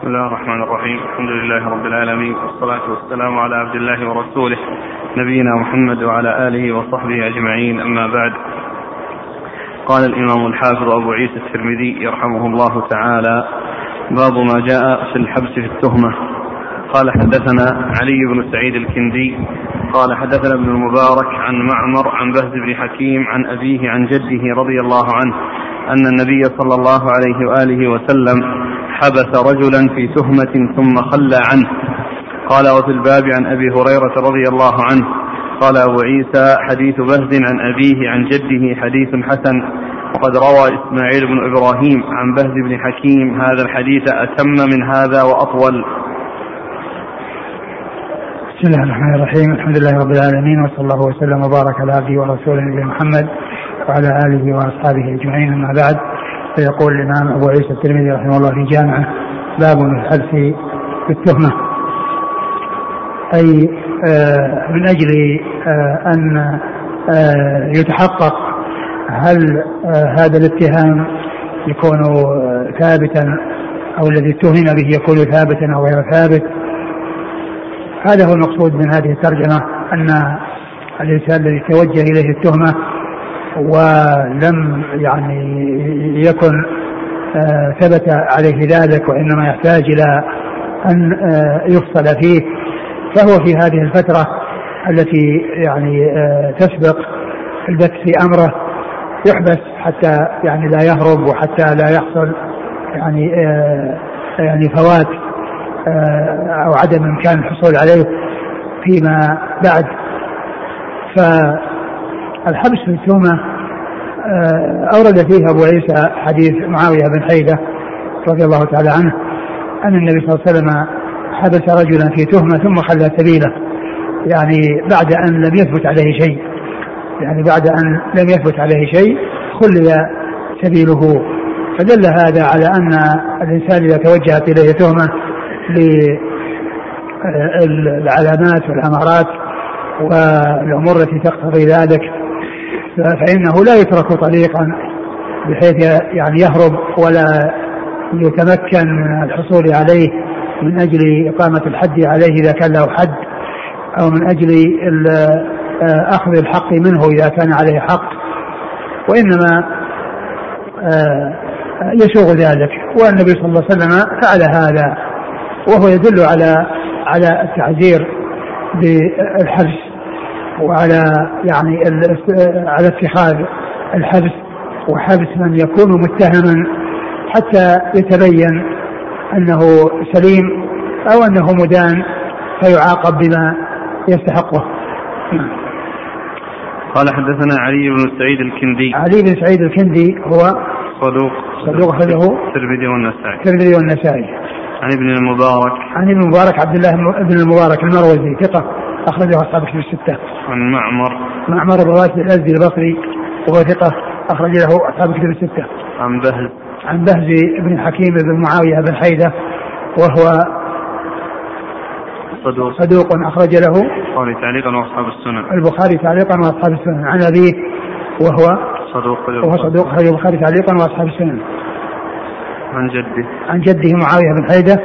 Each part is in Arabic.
بسم الله الرحمن الرحيم الحمد لله رب العالمين والصلاة والسلام على عبد الله ورسوله نبينا محمد وعلى آله وصحبه أجمعين أما بعد قال الإمام الحافظ أبو عيسى الترمذي يرحمه الله تعالى باب ما جاء في الحبس في التهمة قال حدثنا علي بن سعيد الكندي قال حدثنا ابن المبارك عن معمر عن بهز بن حكيم عن أبيه عن جده رضي الله عنه أن النبي صلى الله عليه وآله وسلم حبس رجلا في تهمة ثم خلى عنه. قال وفي الباب عن أبي هريرة رضي الله عنه. قال أبو عيسى حديث بهز عن أبيه عن جده حديث حسن. وقد روى إسماعيل بن إبراهيم عن بهز بن حكيم هذا الحديث أتم من هذا وأطول. بسم الله الرحمن الرحيم. الحمد لله رب العالمين وصلى الله وسلم وبارك على عبده ورسوله نبينا محمد وعلى آله وأصحابه أجمعين أما بعد. فيقول الإمام أبو عيسى الترمذي رحمه الله في جامعة باب الحذف في التهمه أي آه من أجل آه أن آه يتحقق هل هذا الاتهام يكون ثابتا أو الذي اتهم به يكون ثابتا أو غير ثابت. هذا هو المقصود من هذه الترجمة أن الإنسان الذي توجه إليه التهمة ولم يعني يكن آه ثبت عليه ذلك وإنما يحتاج إلى أن آه يفصل فيه. فهو في هذه الفترة التي يعني آه تسبق البت في أمره يحبس حتى يعني لا يهرب وحتى لا يحصل يعني يعني فوات أو عدم إمكان الحصول عليه فيما بعد. فالحبس في التهمه أورد فيه أبو عيسى حديث معاوية بن حيدة رضي الله تعالى عنه أن النبي صلى الله عليه وسلم حبس رجلا في تهمة ثم خلى سبيله يعني بعد أن لم يثبت عليه شيء يعني بعد أن لم يثبت عليه شيء خلي سبيله. فدل هذا على أن الإنسان إذا توجهت إليه تهمة للعلامات والأمارات والأمور التي تقتضي ذلك فإنه لا يترك طريقا بحيث يعني يهرب ولا يتمكن الحصول عليه من أجل إقامة الحد عليه إذا كان له حد أو من أجل أخذ الحق منه إذا كان عليه حق. وإنما يسوغ ذلك. والنبي صلى الله عليه وسلم فعل هذا. وهو يدل على على التعزير بالحبس وعلى يعني على اتخاذ الحبس وحبس من يكون متهما حتى يتبين أنه سليم أو أنه مدان فيعاقب بما يستحقه. قال حدثنا علي بن سعيد الكندي. علي بن سعيد الكندي هو صدوق. صدوق أخرجه الترمذي والنسائي. الترمذي والنسائي. عن ابن المبارك. عن ابن المبارك عبد الله بن المبارك المروزي ثقة. أخرجه أصحاب كتب الستة. عن معمر. معمر بن راشد الأزدي البصري وهو ثقة أخرج له أصحاب كتب الستة. عن بهز. عن بهز بن حكيم بن معاوية بن حيدة وهو صدوق. صدوق أخرج له البخاري تعليقا وأصحاب السنن. البخاري تعليقا وأصحاب السنن. عن أبيه وهو صدوق وهو صدوق أخرج البخاري تعليقا وأصحاب السنن. عن جده. عن جده معاوية بن حيدة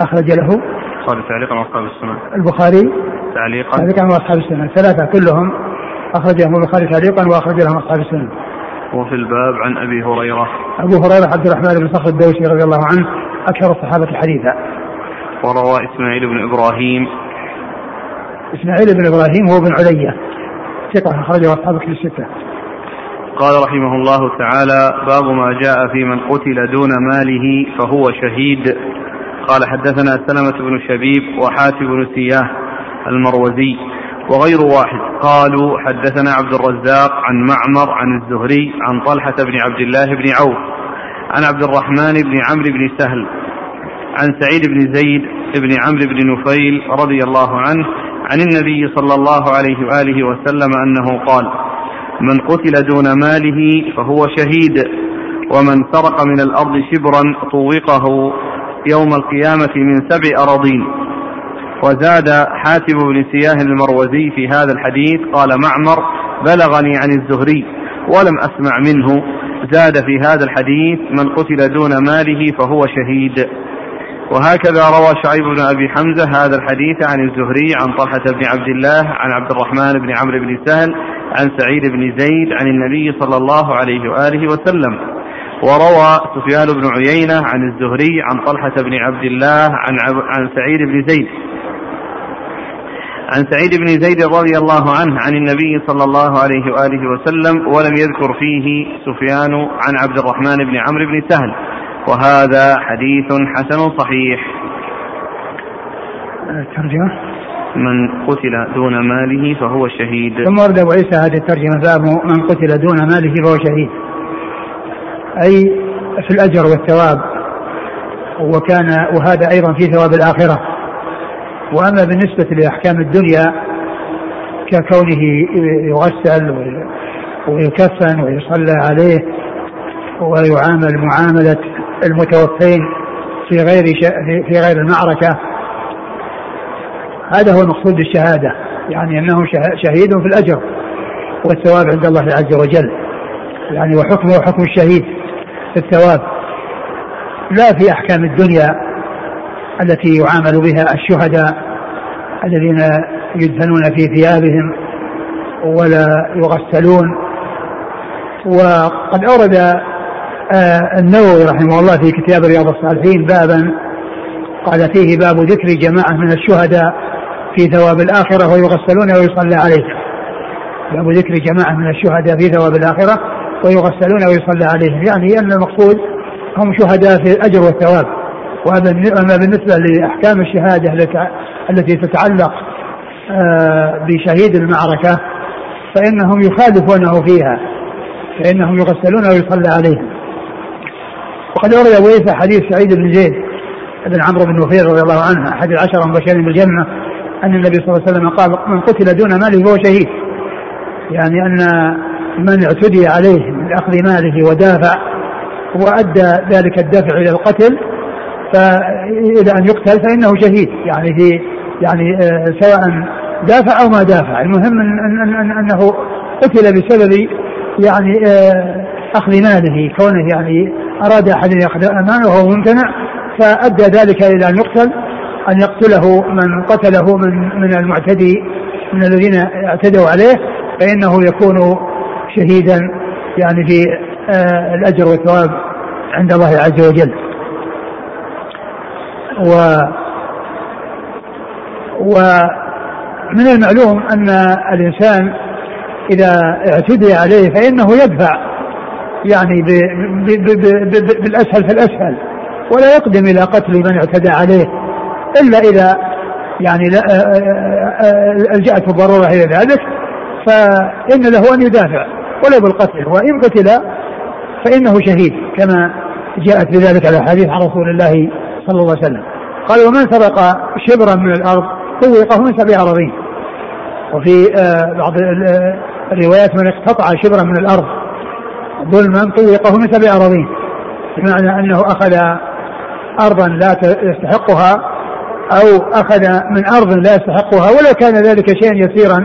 أخرج له البخاري تعليقا وأصحاب السنن. البخاري تعليقا؟ تعليقا واصحاب السنن الثلاثه كلهم أخرجهم البخاري تعليقا وأخرج لهم أصحاب السنن وفي الباب عن أبي هريرة. أبو هريرة عبد الرحمن بن صخر الدوسي رضي الله عنه أكثر الصحابة حديثا. وروى إسماعيل بن إبراهيم. إسماعيل بن إبراهيم هو بن عليا ثقة أخرجه أصحاب كتب الستة. قال رحمه الله تعالى باب ما جاء في من قتل دون ماله فهو شهيد. قال حدثنا سلمة بن شبيب وحاتم بن سياه المروزي وغير واحد. قالوا حدثنا عبد الرزاق عن معمر عن الزهري عن طلحة بن عبد الله بن عوف عن عبد الرحمن بن عمرو بن سهل عن سعيد بن زيد بن عمرو بن نفيل رضي الله عنه عن النبي صلى الله عليه وآله وسلم أنه قال من قتل دون ماله فهو شهيد ومن سرق من الأرض شبرا طوقه يوم القيامة من سبع أراضين. وزاد حاتم بن سياه المروزي في هذا الحديث قال معمر بلغني عن الزهري ولم أسمع منه. زاد في هذا الحديث من قتل دون ماله فهو شهيد. وهكذا روى شعيب بن أبي حمزة هذا الحديث عن الزهري عن طلحة بن عبد الله عن عبد الرحمن بن عمرو بن سهل عن سعيد بن زيد عن النبي صلى الله عليه وآله وسلم. وروى سفيان بن عيينة عن الزهري عن طلحة بن عبد الله عن, عن سعيد بن زيد. عن سعيد بن زيد رضي الله عنه عن النبي صلى الله عليه وآله وسلم ولم يذكر فيه سفيان عن عبد الرحمن بن عمرو بن سهل. وهذا حديث حسن صحيح. الترجمة من قتل دون ماله فهو شهيد. ثم ورد أبو عيسى هذه الترجمة باب من قتل دون ماله فهو شهيد. أي في الأجر والثواب وكان وهذا أيضا في ثواب الآخرة. وأما بالنسبة لأحكام الدنيا ككونه يغسل ويكفن ويصلى عليه ويعامل معاملة المتوفين في غير في غير المعركة هذا هو المقصود بالشهادة يعني أنه شهيد في الأجر والثواب عند الله عز وجل يعني وحكمه حكم الشهيد في الثواب. لا في أحكام الدنيا التي يعامل بها الشهداء الذين يدفنون في ثيابهم ولا يغسلون. وقد أورد آه، النووي رحمه الله في كتاب رياض الصالحين بابا قال فيه باب ذكر جماعة من الشهداء في ثواب الآخرة ويغسلون ويصلى عليهم. باب ذكر جماعة من الشهداء في ثواب الآخرة ويغسلون ويصلى عليهم. يعني أن المقصود هم شهداء في الأجر والثواب. وأما بالنسبة لأحكام الشهادة التي تتعلق آه، بشهيد المعركة فإنهم يخالفونه فيها فإنهم يغسلون ويصلى عليهم. وقد أبو عيسى حديث سعيد بن زيد بن عمرو بن نفير رضي الله عنه أحد العشرة المبشرين بالجنة أن النبي صلى الله عليه وسلم قال من قتل دون ماله فهو شهيد. يعني أن من اعتدي عليه من أخذ ماله ودافع وأدى ذلك الدفع إلى القتل فإلى أن يقتل فإنه شهيد. يعني في يعني آه، سواء دافع أو ما دافع. المهم أن أن أن أنه قتل بسبب يعني آه، أخذ ماله. كونه يعني أراد أحد أن يأخذ أمانه وهو ممتنع فأدى ذلك إلى أن يقتل أن يقتله من قتله من من المعتدي من الذين اعتدوا عليه فإنه يكون شهيدا يعني في آه الأجر والثواب عند الله عز وجل. و ومن المعلوم أن الإنسان إذا اعتدي عليه فإنه يدفع يعني بالأسهل فالأسهل ولا يقدم إلى قتل من اعتدى عليه إلا إذا يعني ألجأت الضرورة إلى ذلك فإن له أن يدافع ولا بالقتل وإن قتل فإنه شهيد كما جاءت بذلك الأحاديث عن رسول الله صلى الله عليه وسلم. قال ومن سرق شبرا من الأرض؟ طوقه من سبع أراضين. وفي بعض الروايات من اقتطع شبرا من الأرض. ظلما طوقه من سبع أراضين. بمعنى أنه أخذ أرضا لا يستحقها أو أخذ من أرض لا يستحقها ولو كان ذلك شيئا يسيرا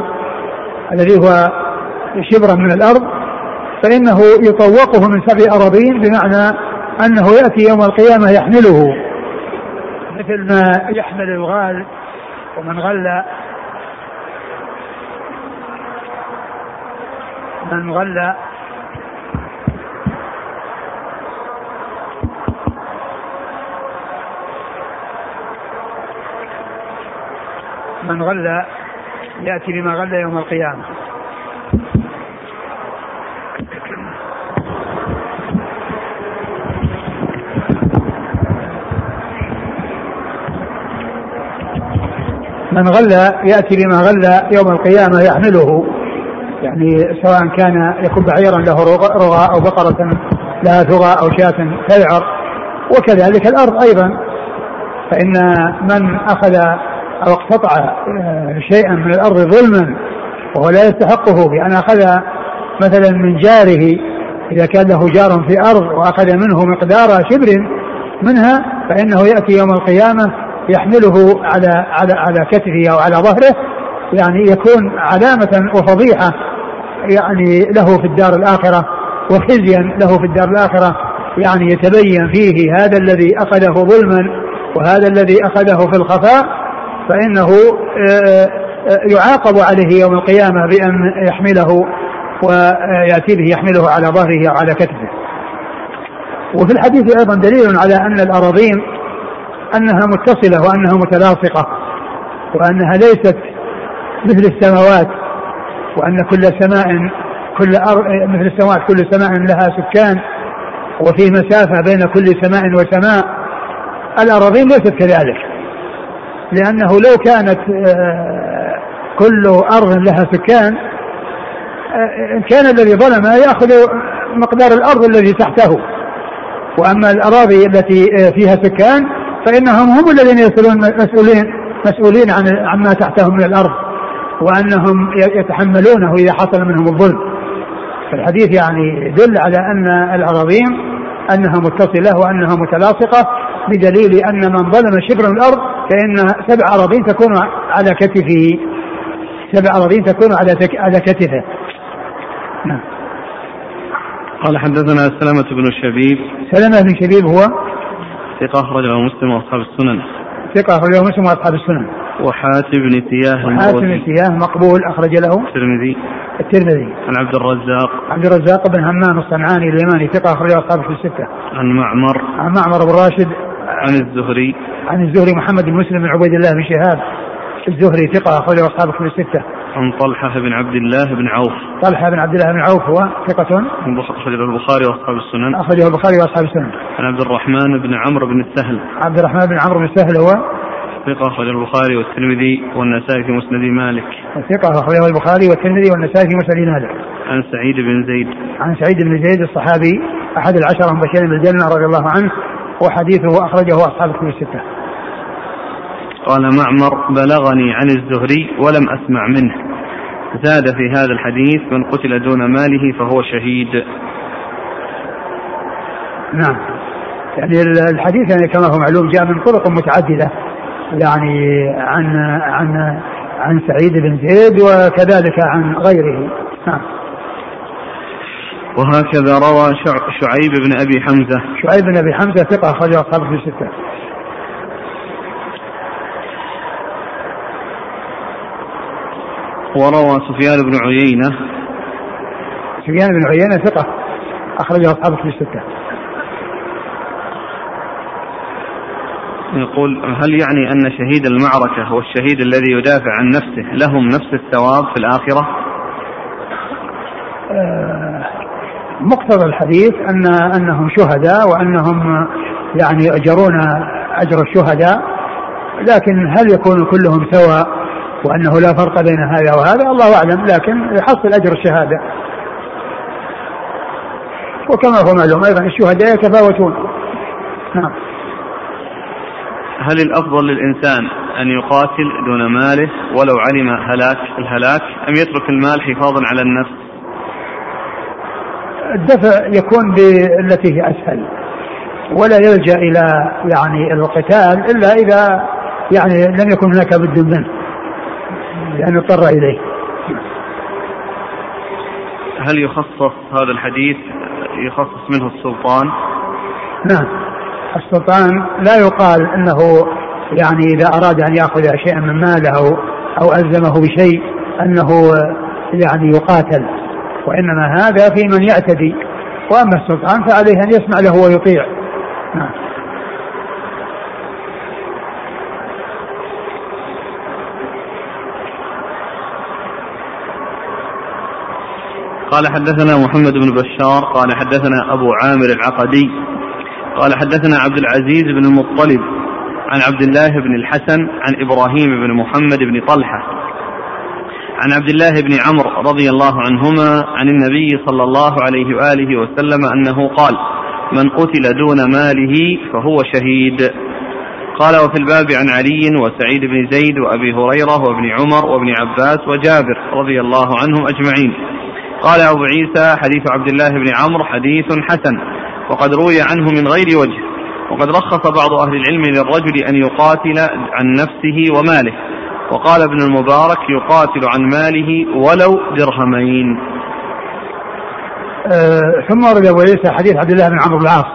الذي هو شبرا من الأرض فإنه يطوقه من سبع أراضين بمعنى أنه يأتي يوم القيامة يحمله. مثل ما يحمل الغال ومن غل من غل من غل يأتي بما غل يوم القيامة. من غل يأتي بما غل يوم القيامة يحمله. يعني سواء كان يكون بعيرا له رغى أو بقرة لها ثغى أو شاة تذعر. وكذلك الأرض أيضا. فإن من أخذ أو اقتطع آه، شيئا من الأرض ظلما وهو لا يستحقه بأن أخذ مثلا من جاره إذا كان له جار في أرض وأخذ منه مقدار شبر منها فإنه يأتي يوم القيامة يحمله على على على كتفه أو على ظهره يعني يكون علامة وفضيحة يعني له في الدار الآخرة وخزيا له في الدار الآخرة يعني يتبين فيه هذا الذي أخذه ظلما وهذا الذي أخذه في الخفاء فإنه آه، آه، يعاقب عليه يوم القيامة بأن يحمله ويأتي به يحمله على ظهره أو على كتفه. وفي الحديث أيضا دليل على أن الأراضين أنها متصلة وأنها متلاصقة وأنها ليست مثل السماوات وأن كل سماء كل أر... مثل السماوات كل سماء لها سكان وفي مسافة بين كل سماء وسماء. الأراضين ليست كذلك لأنه لو كانت آه، كل أرض لها سكان آه، كان الذي ظلم يأخذ مقدار الأرض الذي تحته. وأما الأراضي التي آه، فيها سكان فإنهم هم الذين يصلون مسؤولين مسؤولين عن عما تحتهم من الأرض وأنهم يتحملونه إذا حصل منهم الظلم. فالحديث يعني يدل على أن الأراضين أنها متصلة وأنها متلاصقة بدليل أن من ظلم شبرا الأرض فإن سبع أراضين تكون على كتفه. سبع أراضين تكون على على كتفه. نعم. قال حدثنا سلمة بن شبيب. سلمة بن شبيب هو ثقة أخرجه مسلم وأصحاب السنن. ثقة أخرجه مسلم وأصحاب السنن. وحاتم بن سياه وحاتم بن سياه مقبول أخرج له. الترمذي. الترمذي. عن عبد الرزاق. عبد الرزاق بن همام الصنعاني اليماني ثقة أخرجه أصحابه في الستة. عن معمر. عن معمر بن راشد. عن الزهري. عن الزهري محمد بن مسلم بن عبيد الله بن شهاب. الزهري ثقة أخرجه أصحابه في الستة. عن طلحة بن عبد الله بن عوف طلحة بن عبد الله بن عوف هو ثقة أخرجه البخاري وأصحاب السنن أخرجه البخاري وأصحاب السنن عن عبد الرحمن بن عمرو بن السهل عبد الرحمن بن عمرو بن السهل هو ثقة أخرجه البخاري والترمذي والنسائي في مسند مالك. ثقة أخرجه البخاري والترمذي والنسائي في مسند مالك. عن سعيد بن زيد. عن سعيد بن زيد الصحابي أحد العشرة المبشرين بالجنة رضي الله عنه وحديثه أخرجه أصحاب الكتب الستة. قال معمر بلغني عن الزهري ولم أسمع منه. زاد في هذا الحديث من قتل دون ماله فهو شهيد. نعم. يعني الحديث يعني كما هو معلوم جاء من طرق متعددة يعني عن عن عن سعيد بن زيد وكذلك عن غيره. نعم. وهكذا روى شعيب بن أبي حمزة. شعيب بن أبي حمزة ثقة أخرجه اصحابه في الستة. وروى سفيان بن عيينة. سفيان بن عيينة ثقة. أخرجه اصحابه في الستة. يقول هل يعني أن شهيد المعركة والشهيد الذي يدافع عن نفسه لهم نفس الثواب في الآخرة؟ آه، مقتضى الحديث أن أنهم شهداء وأنهم يعني يؤجرون أجر الشهداء لكن هل يكون كلهم سواء؟ وأنه لا فرق بين هذا وهذا الله أعلم لكن يحصل أجر الشهادة. وكما هو معلوم أيضا الشهداء يتفاوتون. نعم. هل الأفضل للإنسان أن يقاتل دون ماله ولو علم هلاك الهلاك أم يترك المال حفاظا على النفس؟ الدفع يكون بالتي هي أسهل ولا يلجأ إلى يعني القتال إلا إذا يعني لم يكن هناك بد منه. لأن يضطر إليه. هل يخصص هذا الحديث يخصص منه السلطان؟ نعم. السلطان لا يقال إنه يعني إذا أراد أن يأخذ شيئا من ماله أو ألزمه بشيء أنه يعني يقاتل. وإنما هذا في من يعتدي. وأما السلطان فعليه أن يسمع له ويطيع. نعم. قال حدثنا محمد بن بشار قال حدثنا أبو عامر العقدي قال حدثنا عبد العزيز بن المطلب عن عبد الله بن الحسن عن إبراهيم بن محمد بن طلحة عن عبد الله بن عمرو رضي الله عنهما عن النبي صلى الله عليه وآله وسلم أنه قال: من قتل دون ماله فهو شهيد. قال وفي الباب عن علي وسعيد بن زيد وأبي هريرة وابن عمر وابن عباس وجابر رضي الله عنهم أجمعين. قال أبو عيسى حديث عبد الله بن عمرو حديث حسن وقد روي عنه من غير وجه وقد رخص بعض أهل العلم للرجل أن يقاتل عن نفسه وماله وقال ابن المبارك يقاتل عن ماله ولو درهمين. أه ثم ورد أبو عيسى حديث عبد الله بن عمرو العاص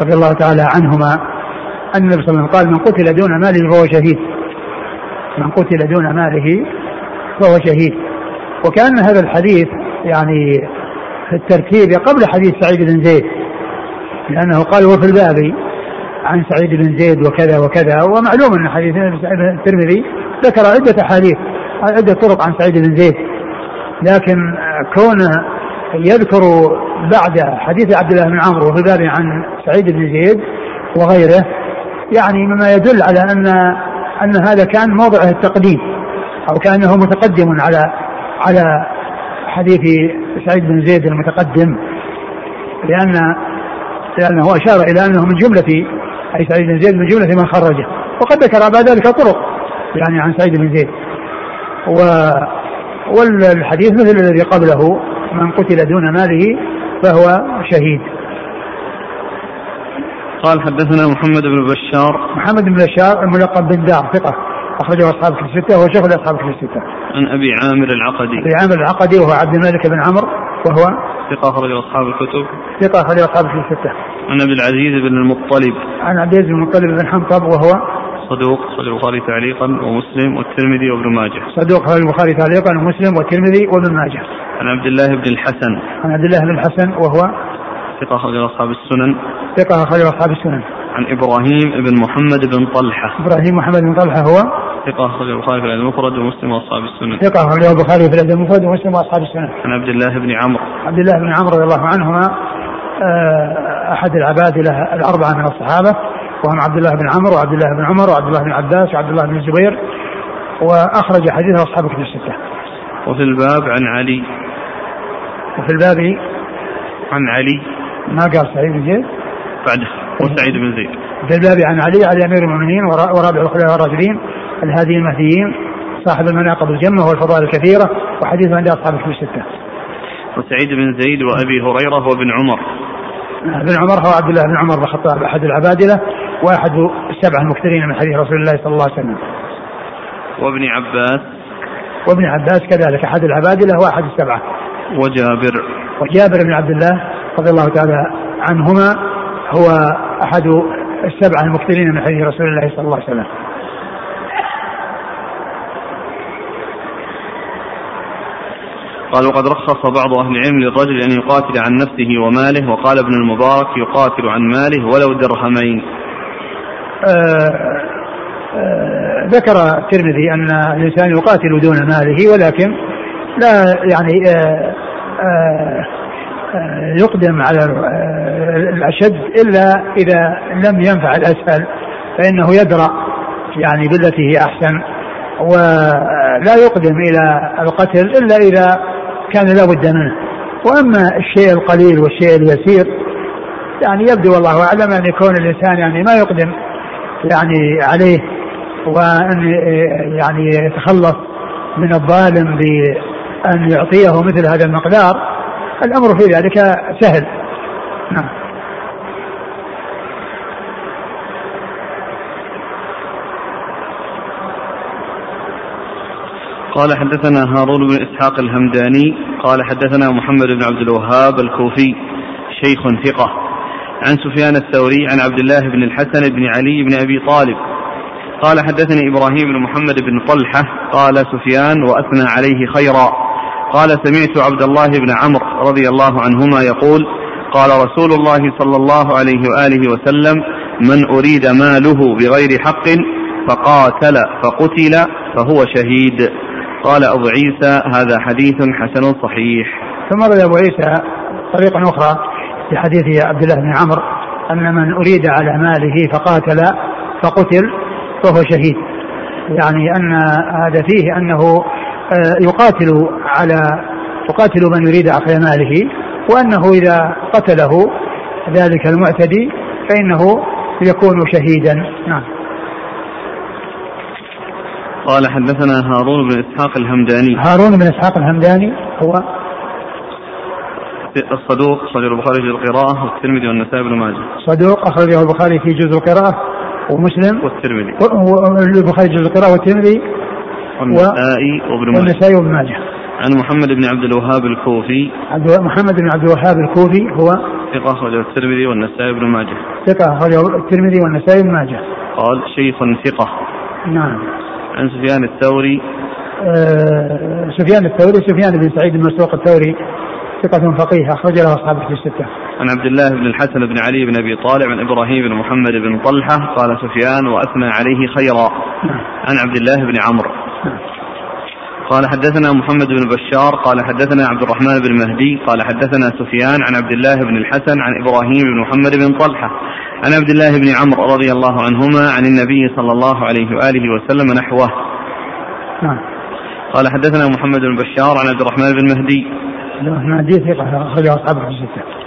رضي الله تعالى عنهما أن النبي صلى الله عليه وسلم قال من قتل دون ماله فهو شهيد. من قتل دون ماله فهو شهيد. وكأن هذا الحديث يعني في الترتيب قبل حديث سعيد بن زيد لأنه قال وفي الباب عن سعيد بن زيد وكذا وكذا ومعلوم أن حديث الترمذي ذكر عدة أحاديث عدة طرق عن سعيد بن زيد لكن كونه يذكر بعد حديث عبد الله بن عمرو وفي الباب عن سعيد بن زيد وغيره يعني مما يدل على ان أن هذا كان موضعه التقديم أو كأنه متقدم على على حديث سعيد بن زيد المتقدم لأن لأنه أشار إلى أنه من جمله أي سعيد بن زيد من جملة من خرجه. وقد ذكر بعد ذلك طرق يعني عن سعيد بن زيد. و والحديث مثل الذي قبله من قتل دون ماله فهو شهيد. قال حدثنا محمد بن بشار. محمد بن بشار الملقب بن دار ثقة. أخرجه أصحاب كتب الستة وهو شيخ أصحاب كتب الستة. عن أبي عامر العقدي. أبي عامر العقدي وهو عبد الملك بن عمرو وهو ثقة أخرجه أصحاب الكتب. ثقة أخرجه أصحاب كتب الستة. عن أبي العزيز بن المطلب. عن عبد العزيز بن المطلب بن حنطب وهو صدوق أخرج البخاري تعليقا ومسلم والترمذي وابن ماجه. صدوق أخرج البخاري تعليقا ومسلم والترمذي وابن ماجه. عن عبد الله بن الحسن. عن عبد الله بن الحسن وهو ثقة أخرج أصحاب السنن. ثقة أخرج أصحاب السنن. عن إبراهيم بن محمد بن طلحة. إبراهيم محمد بن طلحة هو ثقة أخرج البخاري في الأدب المفرد ومسلم وأصحاب السنن. ثقة أخرج البخاري في الأدب المفرد ومسلم وأصحاب السنن. عن عبد الله بن عمرو. عبد الله بن عمرو رضي الله عنهما آه، أحد العبادلة الأربعة من الصحابة وهم عبد الله بن عمرو وعبد الله بن عمر وعبد الله بن عباس وعبد الله بن الزبير وأخرج حديثه أصحاب كتب الستة. وفي الباب عن علي. وفي الباب عن علي. ما قال سعيد بن. بعده وسعيد بن زيد. في الباب عن علي علي أمير المؤمنين ورابع الخلفاء الراشدين الهادي المهديين صاحب المناقب الجمة والفضائل الكثيرة وحديث عند أصحاب الكتب الستة. وسعيد بن زيد وأبي هريرة وابن عمر. ابن عمر هو عبد الله بن عمر بن الخطاب أحد العبادلة وأحد السبعة المكثرين من حديث رسول الله صلى الله عليه وسلم. وابن عباس. وابن عباس كذلك أحد العبادلة وأحد السبعة. وجابر. وجابر بن عبد الله رضي الله تعالى عنهما هو أحد السبعة المكثرين من حديث رسول الله صلى الله عليه وسلم. قال وقد رخص بعض أهل العلم للرجل أن يقاتل عن نفسه وماله وقال ابن المبارك يقاتل عن ماله ولو درهمين آه آه ذكر الترمذي أن الإنسان يقاتل دون ماله ولكن لا يعني آه آه, آه، يقدم على الأشد إلا إذا لم ينفع الأسهل فإنه يدرأ يعني بالتي هي أحسن. ولا يقدم إلى القتل إلا إذا كان لا بد منه. وأما الشيء القليل والشيء اليسير يعني يبدو والله أعلم أن يكون الإنسان يعني ما يقدم يعني عليه وأن يعني يتخلص من الظالم بأن يعطيه مثل هذا المقدار. الأمر في ذلك سهل. نعم. قال حدثنا هارون بن إسحاق الهمداني قال حدثنا محمد بن عبد الوهاب الكوفي شيخ ثقة. عن سفيان الثوري عن عبد الله بن الحسن بن علي بن أبي طالب. قال حدثني إبراهيم بن محمد بن طلحة قال سفيان وأثنى عليه خيرا. قال سمعت عبد الله بن عمرو رضي الله عنهما يقول قال رسول الله صلى الله عليه وآله وسلم من أريد ماله بغير حق فقاتل فقتل فهو شهيد. قال أبو عيسى هذا حديث حسن صحيح. ثم روي أبو عيسى طريقة أخرى في حديث عبد الله بن عمرو أن من أريد على ماله فقاتل فقتل فهو شهيد. يعني أن هذا فيه آه، يقاتل على يقاتل من يريد أخذ ماله وأنه إذا قتله ذلك المعتدي فإنه يكون شهيدا نعم قال حدثنا هارون بن إسحاق الهمداني هارون بن إسحاق الهمداني هو الصدوق أخرجه البخاري في القراءة والترمذي والنسائي بن ماجه. صدوق أخرجه البخاري في جزء القراءة ومسلم والترمذي. والبخاري جزء القراءة والترمذي والنسائي وابن ماجه. والنسائي وابن ماجه. عن محمد بن عبد الوهاب الكوفي. عبد محمد بن عبد الوهاب الكوفي هو ثقة أخرجه الترمذي والنسائي بن ماجه ثقة أخرجه الترمذي والنسائي بن ماجه قال شيخ ثقة نعم عن سفيان الثوري آه سفيان الثوري سفيان بن سعيد المسروق الثوري ثقة فقيه أخرج له أصحابه في الستة. عن عبد الله بن الحسن بن علي بن أبي طالب عن إبراهيم بن محمد بن طلحة قال سفيان وأثنى عليه خيرا. نعم. عن عبد الله بن عمرو. نعم. قال حدثنا محمد بن بشار قال حدثنا عبد الرحمن بن مهدي قال حدثنا سفيان عن عبد الله بن الحسن عن إبراهيم بن محمد بن طلحة عن عبد الله بن عمرو رضي الله عنهما عن النبي صلى الله عليه وآله وسلم نحوه. نعم. قال حدثنا محمد بن بشار عن عبد الرحمن بن مهدي. مهدي أخرجه أصحابه في الستة.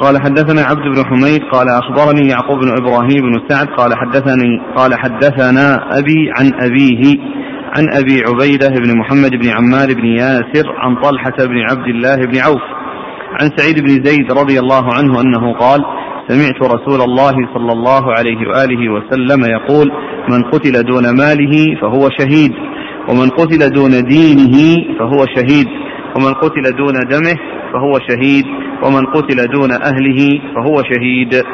قال حدثنا عبد بن حميد قال أخبرني يعقوب بن إبراهيم بن سعد قال حدثني قال حدثنا أبي عن أبيه عن أبي عبيدة بن محمد بن عمار بن ياسر عن طلحة بن عبد الله بن عوف عن سعيد بن زيد رضي الله عنه أنه قال سمعت رسول الله صلى الله عليه وآله وسلم يقول من قتل دون ماله فهو شهيد ومن قتل دون دينه فهو شهيد ومن قتل دون دمه فهو شهيد ومن قتل دون أهله فهو شهيد.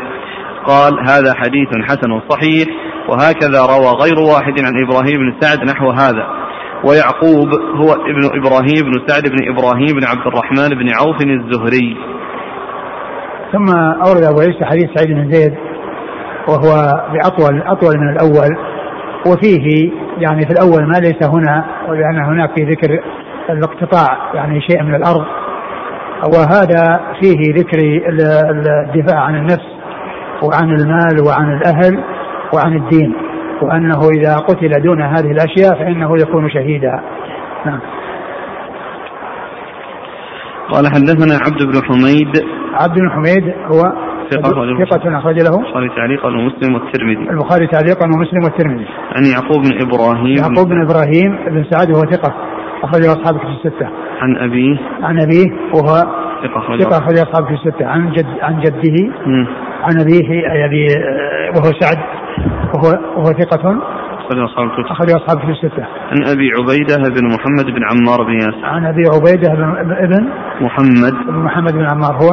قال هذا حديث حسن صحيح وهكذا روى غير واحد عن إبراهيم بن سعد نحو هذا. ويعقوب هو ابن إبراهيم بن سعد بن إبراهيم بن عبد الرحمن بن عوف الزهري. ثم أورد أبو عيسى حديث سعيد بن زيد وهو بأطول أطول من الأول. وفيه يعني في الأول ما ليس هنا ولأن هناك في ذكر الاقتطاع يعني شيء من الأرض. وهذا فيه ذكر الدفاع عن النفس وعن المال وعن الأهل. وعن الدين وأنه إذا قتل دون هذه الأشياء فإنه يكون شهيدا. نعم. قال حدثنا عبد بن حميد. عبد بن حميد هو ثقة ثقة أخرج له. البخاري تعليقا ومسلم والترمذي. البخاري تعليقا ومسلم والترمذي. عن يعقوب بن إبراهيم. يعقوب بن إبراهيم بن سعد وهو ثقة أخرجه أصحابه في الستة. عن أبيه. عن أبيه وهو ثقة ثقة أخرج أصحابه في الستة. عن جد عن جده. عن أبيه أي أبي وهو سعد. وهو وهو ثقة أخرج أصحاب الكتب أخرج أصحاب الكتب الستة. عن أبي عبيدة بن محمد بن عمار بن ياسر. عن أبي عبيدة بن ابن محمد بن محمد بن عمار هو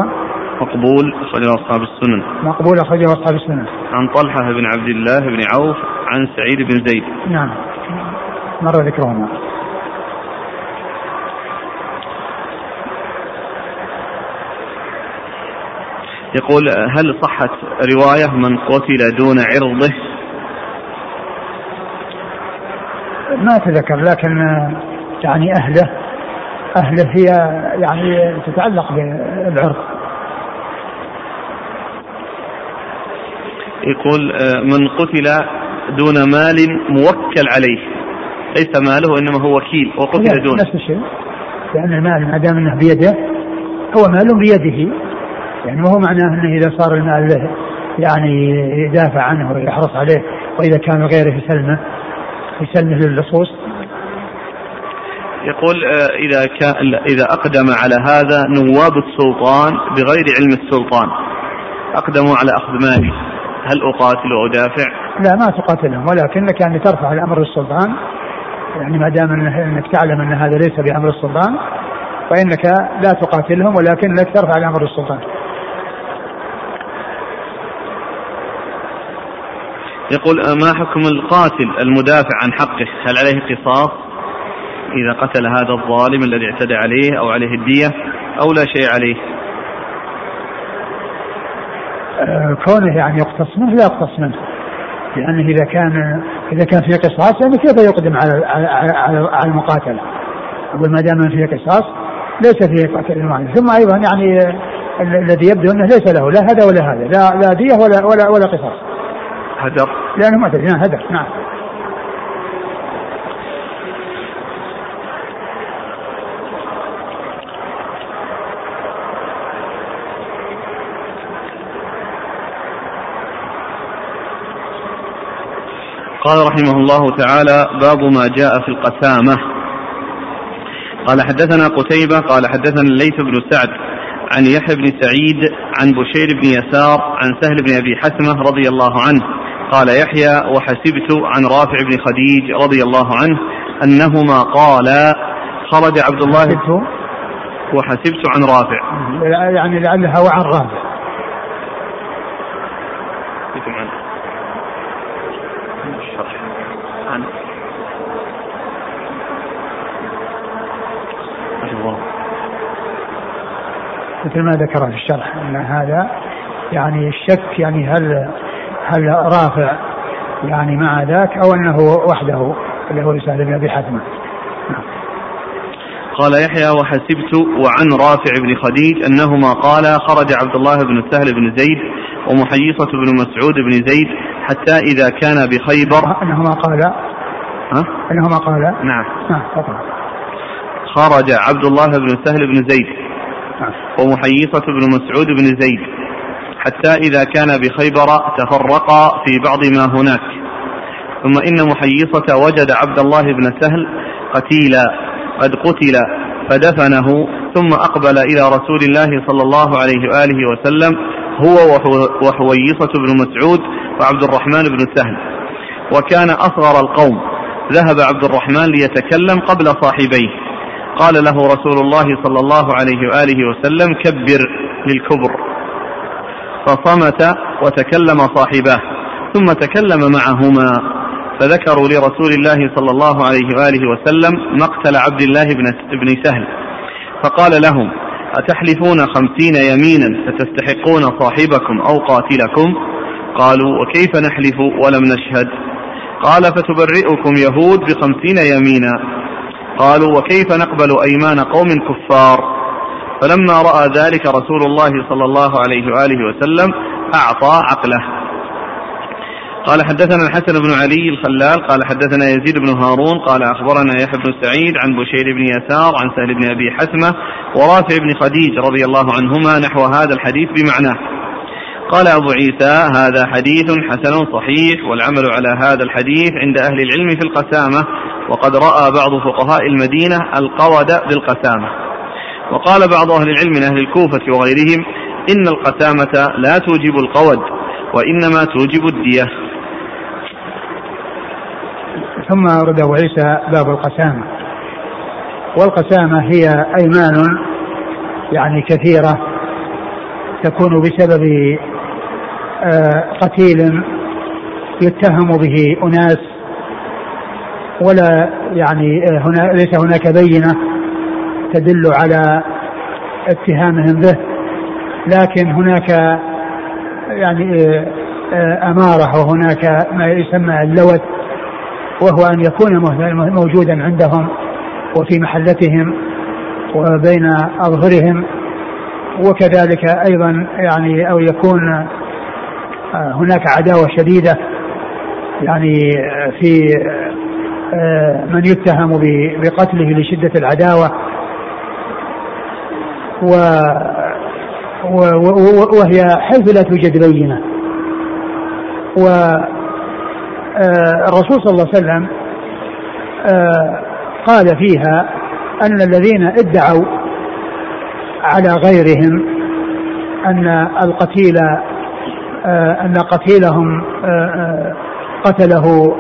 مقبول أخرج أصحاب السنن. مقبول أخرج أصحاب السنن. عن طلحة بن عبد الله بن عوف عن سعيد بن زيد. نعم. مر ذكرهما. يقول هل صحت رواية من قتل دون عرضه؟ ما تذكر لكن يعني أهله أهله هي يعني تتعلق بالعرض. يقول من قتل دون مال موكل عليه. ليس ماله إنما هو وكيل وقتل دونه. نفس الشيء. لأن المال ما دام إنه بيده هو مال بيده. يعني ما هو معناه إنه إذا صار المال له يعني يدافع عنه ويحرص عليه وإذا كان غيره يسلمه يسلمه للصوص يقول آه، إذا كان إذا أقدم على هذا نواب السلطان بغير علم السلطان أقدموا على أخذ مالي هل أقاتل وأدافع؟ لا ما تقاتلهم ولكنك يعني ترفع الامر للسلطان يعني ما دام إنك تعلم أن هذا ليس بأمر السلطان فإنك لا تقاتلهم ولكنك ترفع الامر للسلطان. يقول ما حكم القاتل المدافع عن حقه؟ هل عليه قصاص إذا قتل هذا الظالم الذي اعتدى عليه أو عليه الدية أو لا شيء عليه؟ آه، كونه يعني يقتص منه لا يقتص منه. لأنه إذا كان إذا كان في قصاص يعني كيف يقدم على على على, المقاتلة؟ أقول ما دام فيه قصاص ليس فيه قتل المعنى ثم أيضا يعني الذي يبدو أنه ليس له لا هذا ولا هذا لا لا دية ولا ولا ولا قصاص. هدر؟ لأنه معتدي نعم هدر. نعم. قال رحمه الله تعالى باب ما جاء في القسامة. قال حدثنا قتيبة قال حدثنا الليث بن سعد. عن يحيى بن سعيد عن بشير بن يسار عن سهل بن أبي حسمة رضي الله عنه. قال يحيى وحسبت عن رافع بن خديج رضي الله عنه أنهما قالا خرج عبد الله وحسبت عن رافع. يعني لعلها وعن رافع عن مثل ما ذكر في الشرح أن هذا يعني الشك يعني هل هل رافع يعني مع ذاك أو أنه وحده اللي هو سهل بن أبي حاتم. قال يحيى وحسبت وعن رافع بن خديج أنهما قالا خرج عبد الله بن سهل بن زيد ومحيصة بن مسعود بن زيد حتى إذا كان بخيبر. أنهما قالا. ها؟ أنهما قالا. نعم. نعم خرج عبد الله بن سهل بن زيد. ومحيصة بن مسعود بن زيد. حتى إذا كان بخيبر تفرقا في بعض ما هناك. ثم إن محيصة وجد عبد الله بن سهل قتيلا. قد قتل فدفنه ثم أقبل إلى رسول الله صلى الله عليه وآله وسلم هو وحويصة بن مسعود وعبد الرحمن بن سهل. وكان أصغر القوم. ذهب عبد الرحمن ليتكلم قبل صاحبيه. قال له رسول الله صلى الله عليه وآله وسلم كبر للكبر. فصمت وتكلم صاحباه ثم تكلم معهما فذكروا لرسول الله صلى الله عليه وآله وسلم مقتل عبد الله بن, بن سهل. فقال لهم أتحلفون خمسين يمينا فتستحقون صاحبكم أو قاتلكم؟ قالوا وكيف نحلف ولم نشهد؟ قال فتبرئكم يهود بخمسين يمينا. قالوا وكيف نقبل أيمان قوم كفار؟ فلما رأى ذلك رسول الله صلى الله عليه وآله وسلم أعطى عقله. قال حدثنا الحسن بن علي الخلال قال حدثنا يزيد بن هارون قال أخبرنا يحيى بن سعيد عن بشير بن يسار عن سهل بن أبي حسمة ورافع بن خديج رضي الله عنهما نحو هذا الحديث بمعناه قال أبو عيسى هذا حديث حسن صحيح والعمل على هذا الحديث عند أهل العلم في القسامة وقد رأى بعض فقهاء المدينة القود بالقسامة. وقال بعض أهل العلم من أهل الكوفة وغيرهم إن القسامة لا توجب القود وإنما توجب الدية. ثم ورد أبو عيسى باب القسامة. والقسامة هي أيمان يعني كثيرة تكون بسبب قتيل يتهم به أناس ولا يعني آه، هنا ليس هناك بينة تدل على اتهامهم به لكن هناك يعني آه، أمارة وهناك ما يسمى اللوث وهو أن يكون موجودا عندهم وفي محلتهم وبين أظهرهم وكذلك أيضا يعني أو يكون آه، هناك عداوة شديدة يعني في من يتهم بقتله لشدة العداوة. و وهي حيث لا توجد بينة و آه، الرسول صلى الله عليه وسلم قال فيها أن الذين ادعوا على غيرهم أن القتيل أن قتيلهم قتله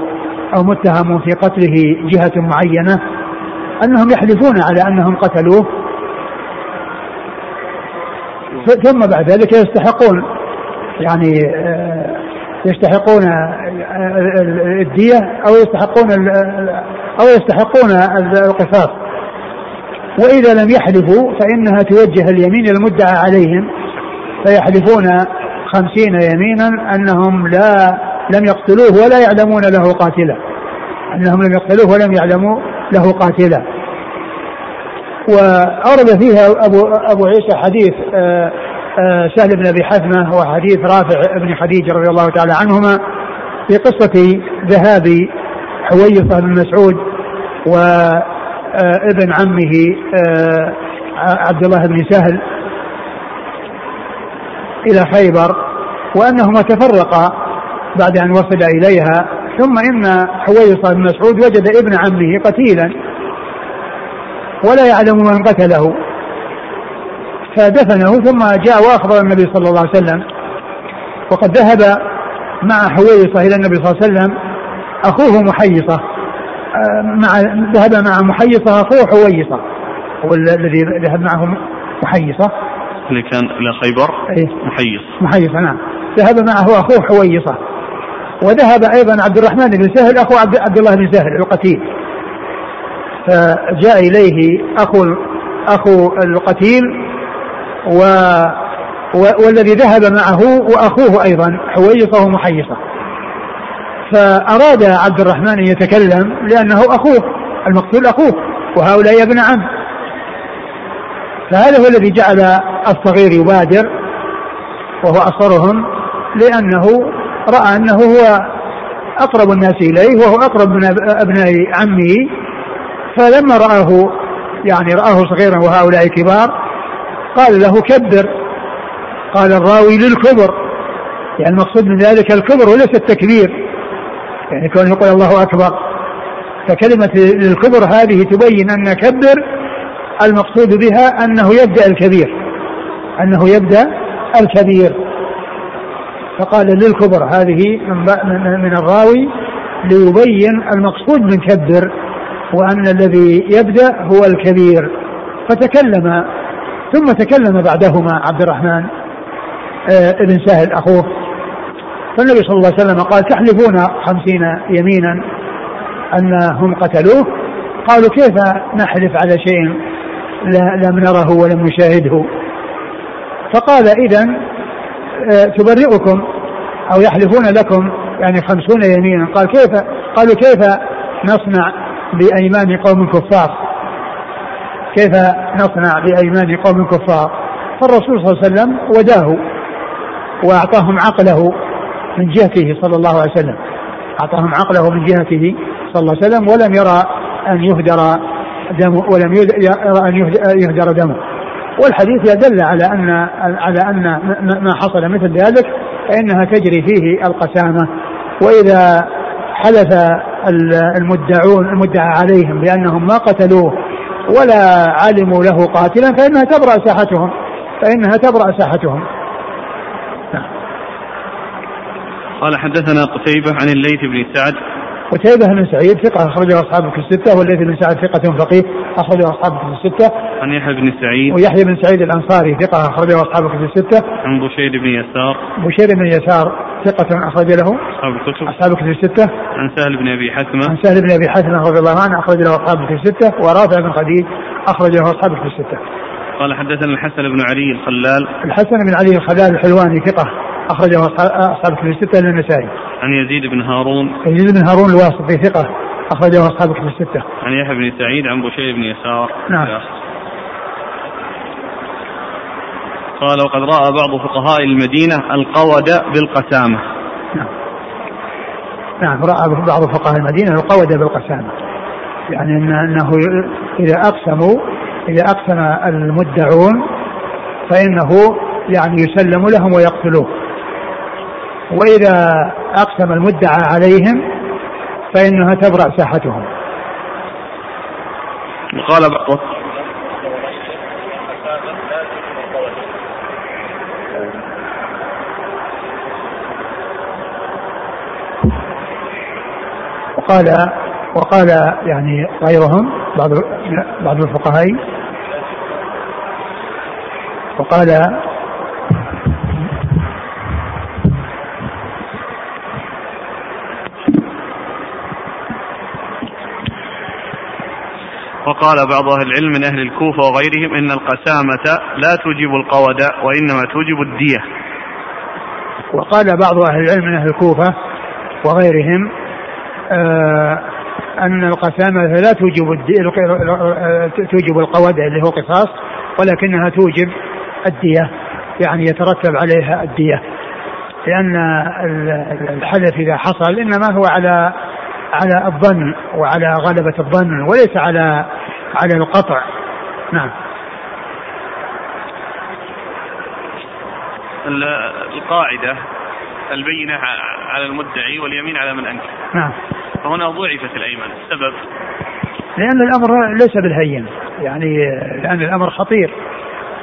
أو متهم في قتله جهة معينة أنهم يحلفون على أنهم قتلوه. ثم بعد ذلك يستحقون يعني يستحقون الدية أو يستحقون أو يستحقون القصاص. وإذا لم يحلفوا فإنها توجه اليمين المدعى عليهم فيحلفون خمسين يمينا أنهم لا لم يقتلوه ولا يعلمون له قاتلا. أنهم لم يقتلوه ولم يعلموا له قاتلا. وأورد فيها أبو أبو عيسى حديث آه آه، سهل بن أبي حثمه وحديث رافع بن خديجة رضي الله تعالى عنهما في قصة ذهاب حويصه بن مسعود وابن آه، عمه عبد الله بن سهل إلى خيبر وأنهما تفرقا بعد أن وصل إليها ثم إن حويصة بن مسعود وجد ابن عمه قتيلا ولا يعلم من قتله. فدفنه ثم جاء وأخبر النبي صلى الله عليه وسلم. وقد ذهب مع حويصة إلى النبي صلى الله عليه وسلم أخوه محيصة. آه، مع ذهب مع محيصة أخوه حويصة والذي ذهب معه محيصة. اللي كان إلى خيبر إيه؟ محيص. محيصة نعم. ذهب معه أخوه حويصة. وذهب أيضا عبد الرحمن بن سهل أخو عبد, عبد الله بن سهل القتيل. فجاء إليه أخو أخو القتيل و والذي ذهب معه وأخوه أيضا حويصة ومحيصة. فأراد عبد الرحمن أن يتكلم لأنه أخوه المقتول أخوه وهؤلاء ابن عم. فهذا هو الذي جعل الصغير يبادر وهو أصغرهم لأنه رأى أنه هو أقرب الناس إليه وهو أقرب من أبناء عمه. فلما رآه يعني رآه صغيرا وهؤلاء كبار قال له كبر. قال الراوي للكبر. يعني المقصود من ذلك الكبر وليس التكبير. يعني كونه يقول الله أكبر. فكلمة للكبر هذه تبين أن كبر المقصود بها أنه يبدأ الكبير. أنه يبدأ الكبير. فقال للكبر هذه من, من الراوي ليبين المقصود من كبر وأن الذي يبدأ هو الكبير. فتكلم ثم تكلم بعدهما عبد الرحمن آه، ابن سهل أخوه. فالنبي صلى الله عليه وسلم قال تحلفون خمسين يمينا أنهم قتلوه؟ قالوا كيف نحلف على شيء؟ لم نره ولم نشاهده. فقال إذا آه، تبرئكم أو يحلفون لكم يعني خمسون يمينا. قال كيف قالوا كيف نصنع بأيمان قوم كفار؟ كيف نصنع بأيمان قوم كفار؟ فالرسول صلى الله عليه وسلم وداه وأعطاهم عقله من جهته صلى الله عليه وسلم. أعطاهم عقله من جهته صلى الله عليه وسلم ولم يرى أن يهدر دمه ولم يرى أن يهدر دمه. والحديث يدل على أن على أن ما حصل مثل ذلك فإنها تجري فيه القسامة. وإذا حلف المدعون المدعى عليهم بأنهم ما قتلوه ولا علموا له قاتلا فإنها تبرأ ساحتهم. فإنها تبرأ ساحتهم. قال حدثنا قتيبة عن الليث بن سعد قتيبة بن سعيد ثقة أخرجه أصحابه في الستة والليث بن سعد ثقة فقيه أخرجه أصحابه في الستة. عن يحيى بن سعيد. ويحيى بن سعيد الأنصاري ثقة أخرجه أصحابه في الستة. عن بشير بن يسار. بشير بن يسار ثقة أخرج له أصحاب الكتب. أصحاب الكتب الستة. عن سهل بن أبي حثمة. عن سهل بن أبي حثمة رضي الله عنه أخرج له أصحابه في الستة ورافع بن خديج أخرج له أصحابه في الستة. قال حدثنا الحسن بن علي الخلال. الحسن بن علي الخلال الحلواني ثقة أخرجه أصحاب الكتب الستة للنسائي. عن يزيد بن هارون. يزيد بن هارون الواسطي ثقة أخرجه أصحاب الكتب الستة. عن يحيى بن سعيد عن بشير بن يسار. نعم. قال وقد رأى بعض فقهاء المدينة القود بالقسامة. نعم. نعم رأى بعض فقهاء المدينة القود بالقسامة. يعني أنه إذا أقسموا إذا أقسم المدعون فإنه يعني يسلم لهم ويقتلوه وإذا أقسم المدعى عليهم فإنها تبرأ ساحتهم وقال بعض وقال وقال يعني غيرهم بعض بعض الفقهاء. وقال وقال بعض أهل العلم من أهل الكوفة وغيرهم إن القسامة لا توجب القود وإنما توجب الدية. وقال بعض أهل العلم من أهل الكوفة وغيرهم آه أن القسامة لا توجب توجب القود اللي هو قصاص ولكنها توجب الدية يعني يترتب عليها الدية. لأن الحدث إذا حصل إنما هو على على الظن وعلى غلبة الظن وليس على على القطع. نعم. القاعدة البينة على المدعي واليمين على من أنكر. نعم. فهنا ضعفت الأيمان السبب؟ لأن الأمر ليس بالهين. يعني لأن الأمر خطير.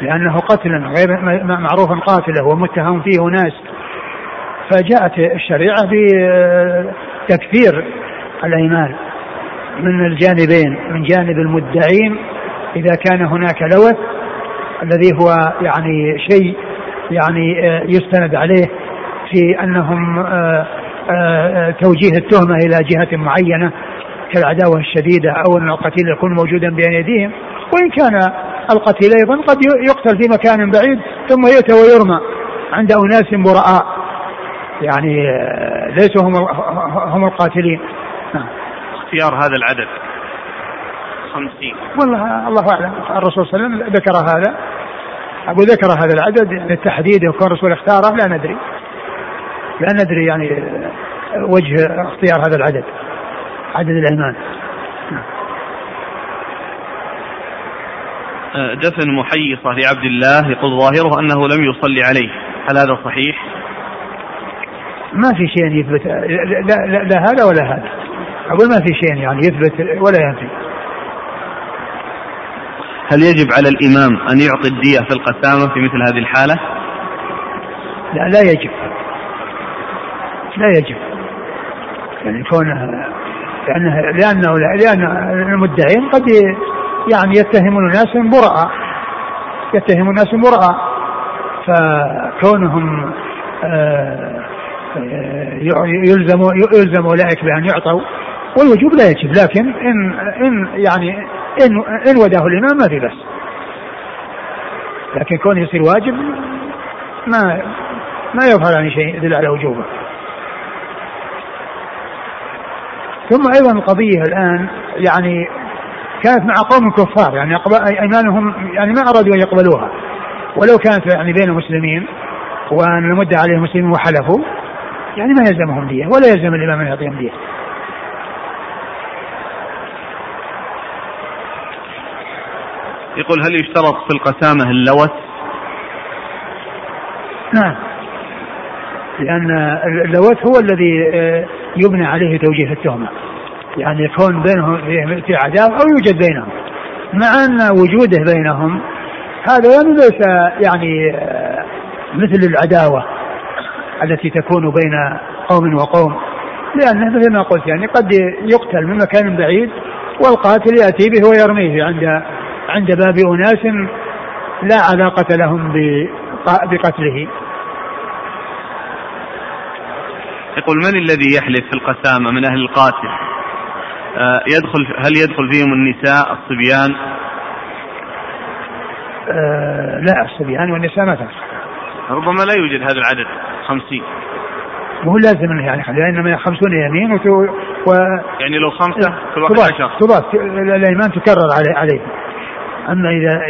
لأنه قتل غير معروف قاتله ومتهم فيه ناس. فجاءت الشريعة بتكفير الأيمان من الجانبين من جانب المدعين إذا كان هناك لوث الذي هو يعني شيء يعني آه، يستند عليه في أنهم آه، آه، توجيه التهمة إلى جهة معينة كالعداوة الشديدة أو أن القتيل يكون موجودا بين يديهم. وإن كان القتيل أيضا قد يقتل في مكان بعيد ثم يؤتى ويرمى عند أناس براء يعني ليسوا هم هم القاتلين. نعم. اختيار هذا العدد. خمسين. والله الله أعلم. الرسول صلى الله عليه وسلم ذكر هذا. أقول ذكر هذا العدد يعني التحديد يكون الرسول اختاره. لا ندري. لا ندري يعني وجه اختيار هذا العدد. عدد الأيمان. أه، دفن محيصة لعبد الله يقول ظاهره أنه لم يصلي عليه. هل هذا صحيح؟ ما في شيء يثبت. لا, لا, لا هذا ولا هذا. أقول ما في شيء يعني يثبت ولا ينفي. هل يجب على الإمام أن يعطي الدية في القسامة في مثل هذه الحالة؟ لا لا يجب. لا يجب. يعني كونه لأنه لأنه لأن المدعين قد يعني يتهمون الناس براء. يتهمون الناس براء. فكونهم آه، يلزم يلزم أولئك بأن يعطوا. والوجوب لا يجب لكن إن إن يعني إن إن وداه الامام ما في بس لكن كونه يصير واجب ما ما يظهر عن شيء يدل على وجوبه. ثم أيضا القضية الآن يعني كانت مع قوم كفار يعني أيمانهم يعني ما أرادوا أن يقبلوها. ولو كانت يعني بين المسلمين وأن المدة عليهم المسلمين وحلفوا يعني ما يلزمهم دية ولا يلزم الإمام أن يعطيهم دية. يقول هل يشترط في القسامة اللوث؟ نعم. لأن اللوث هو الذي آه، يبنى عليه توجيه التهمة. يعني يكون بينهم في عداوة أو يوجد بينهم. مع أن وجوده بينهم هذا يعني ليس يعني آه، مثل العداوة التي تكون بين قوم وقوم. لأنه مثل ما قلت يعني قد يقتل من مكان بعيد والقاتل يأتي به ويرميه عند عند باب أناس لا علاقة لهم بقتله. يقول من الذي يحلف في القسامة من أهل القاتل؟ آه يدخل هل يدخل فيهم النساء الصبيان؟ آه لا الصبيان والنساء ما تدخل ربما لا يوجد هذا العدد خمسين. مو لازم يعني لانما خمسون يمين وتو و يعني لو خمسة كل واحد عشر. تبات الأيمان تكرر عليه عليه أما إذا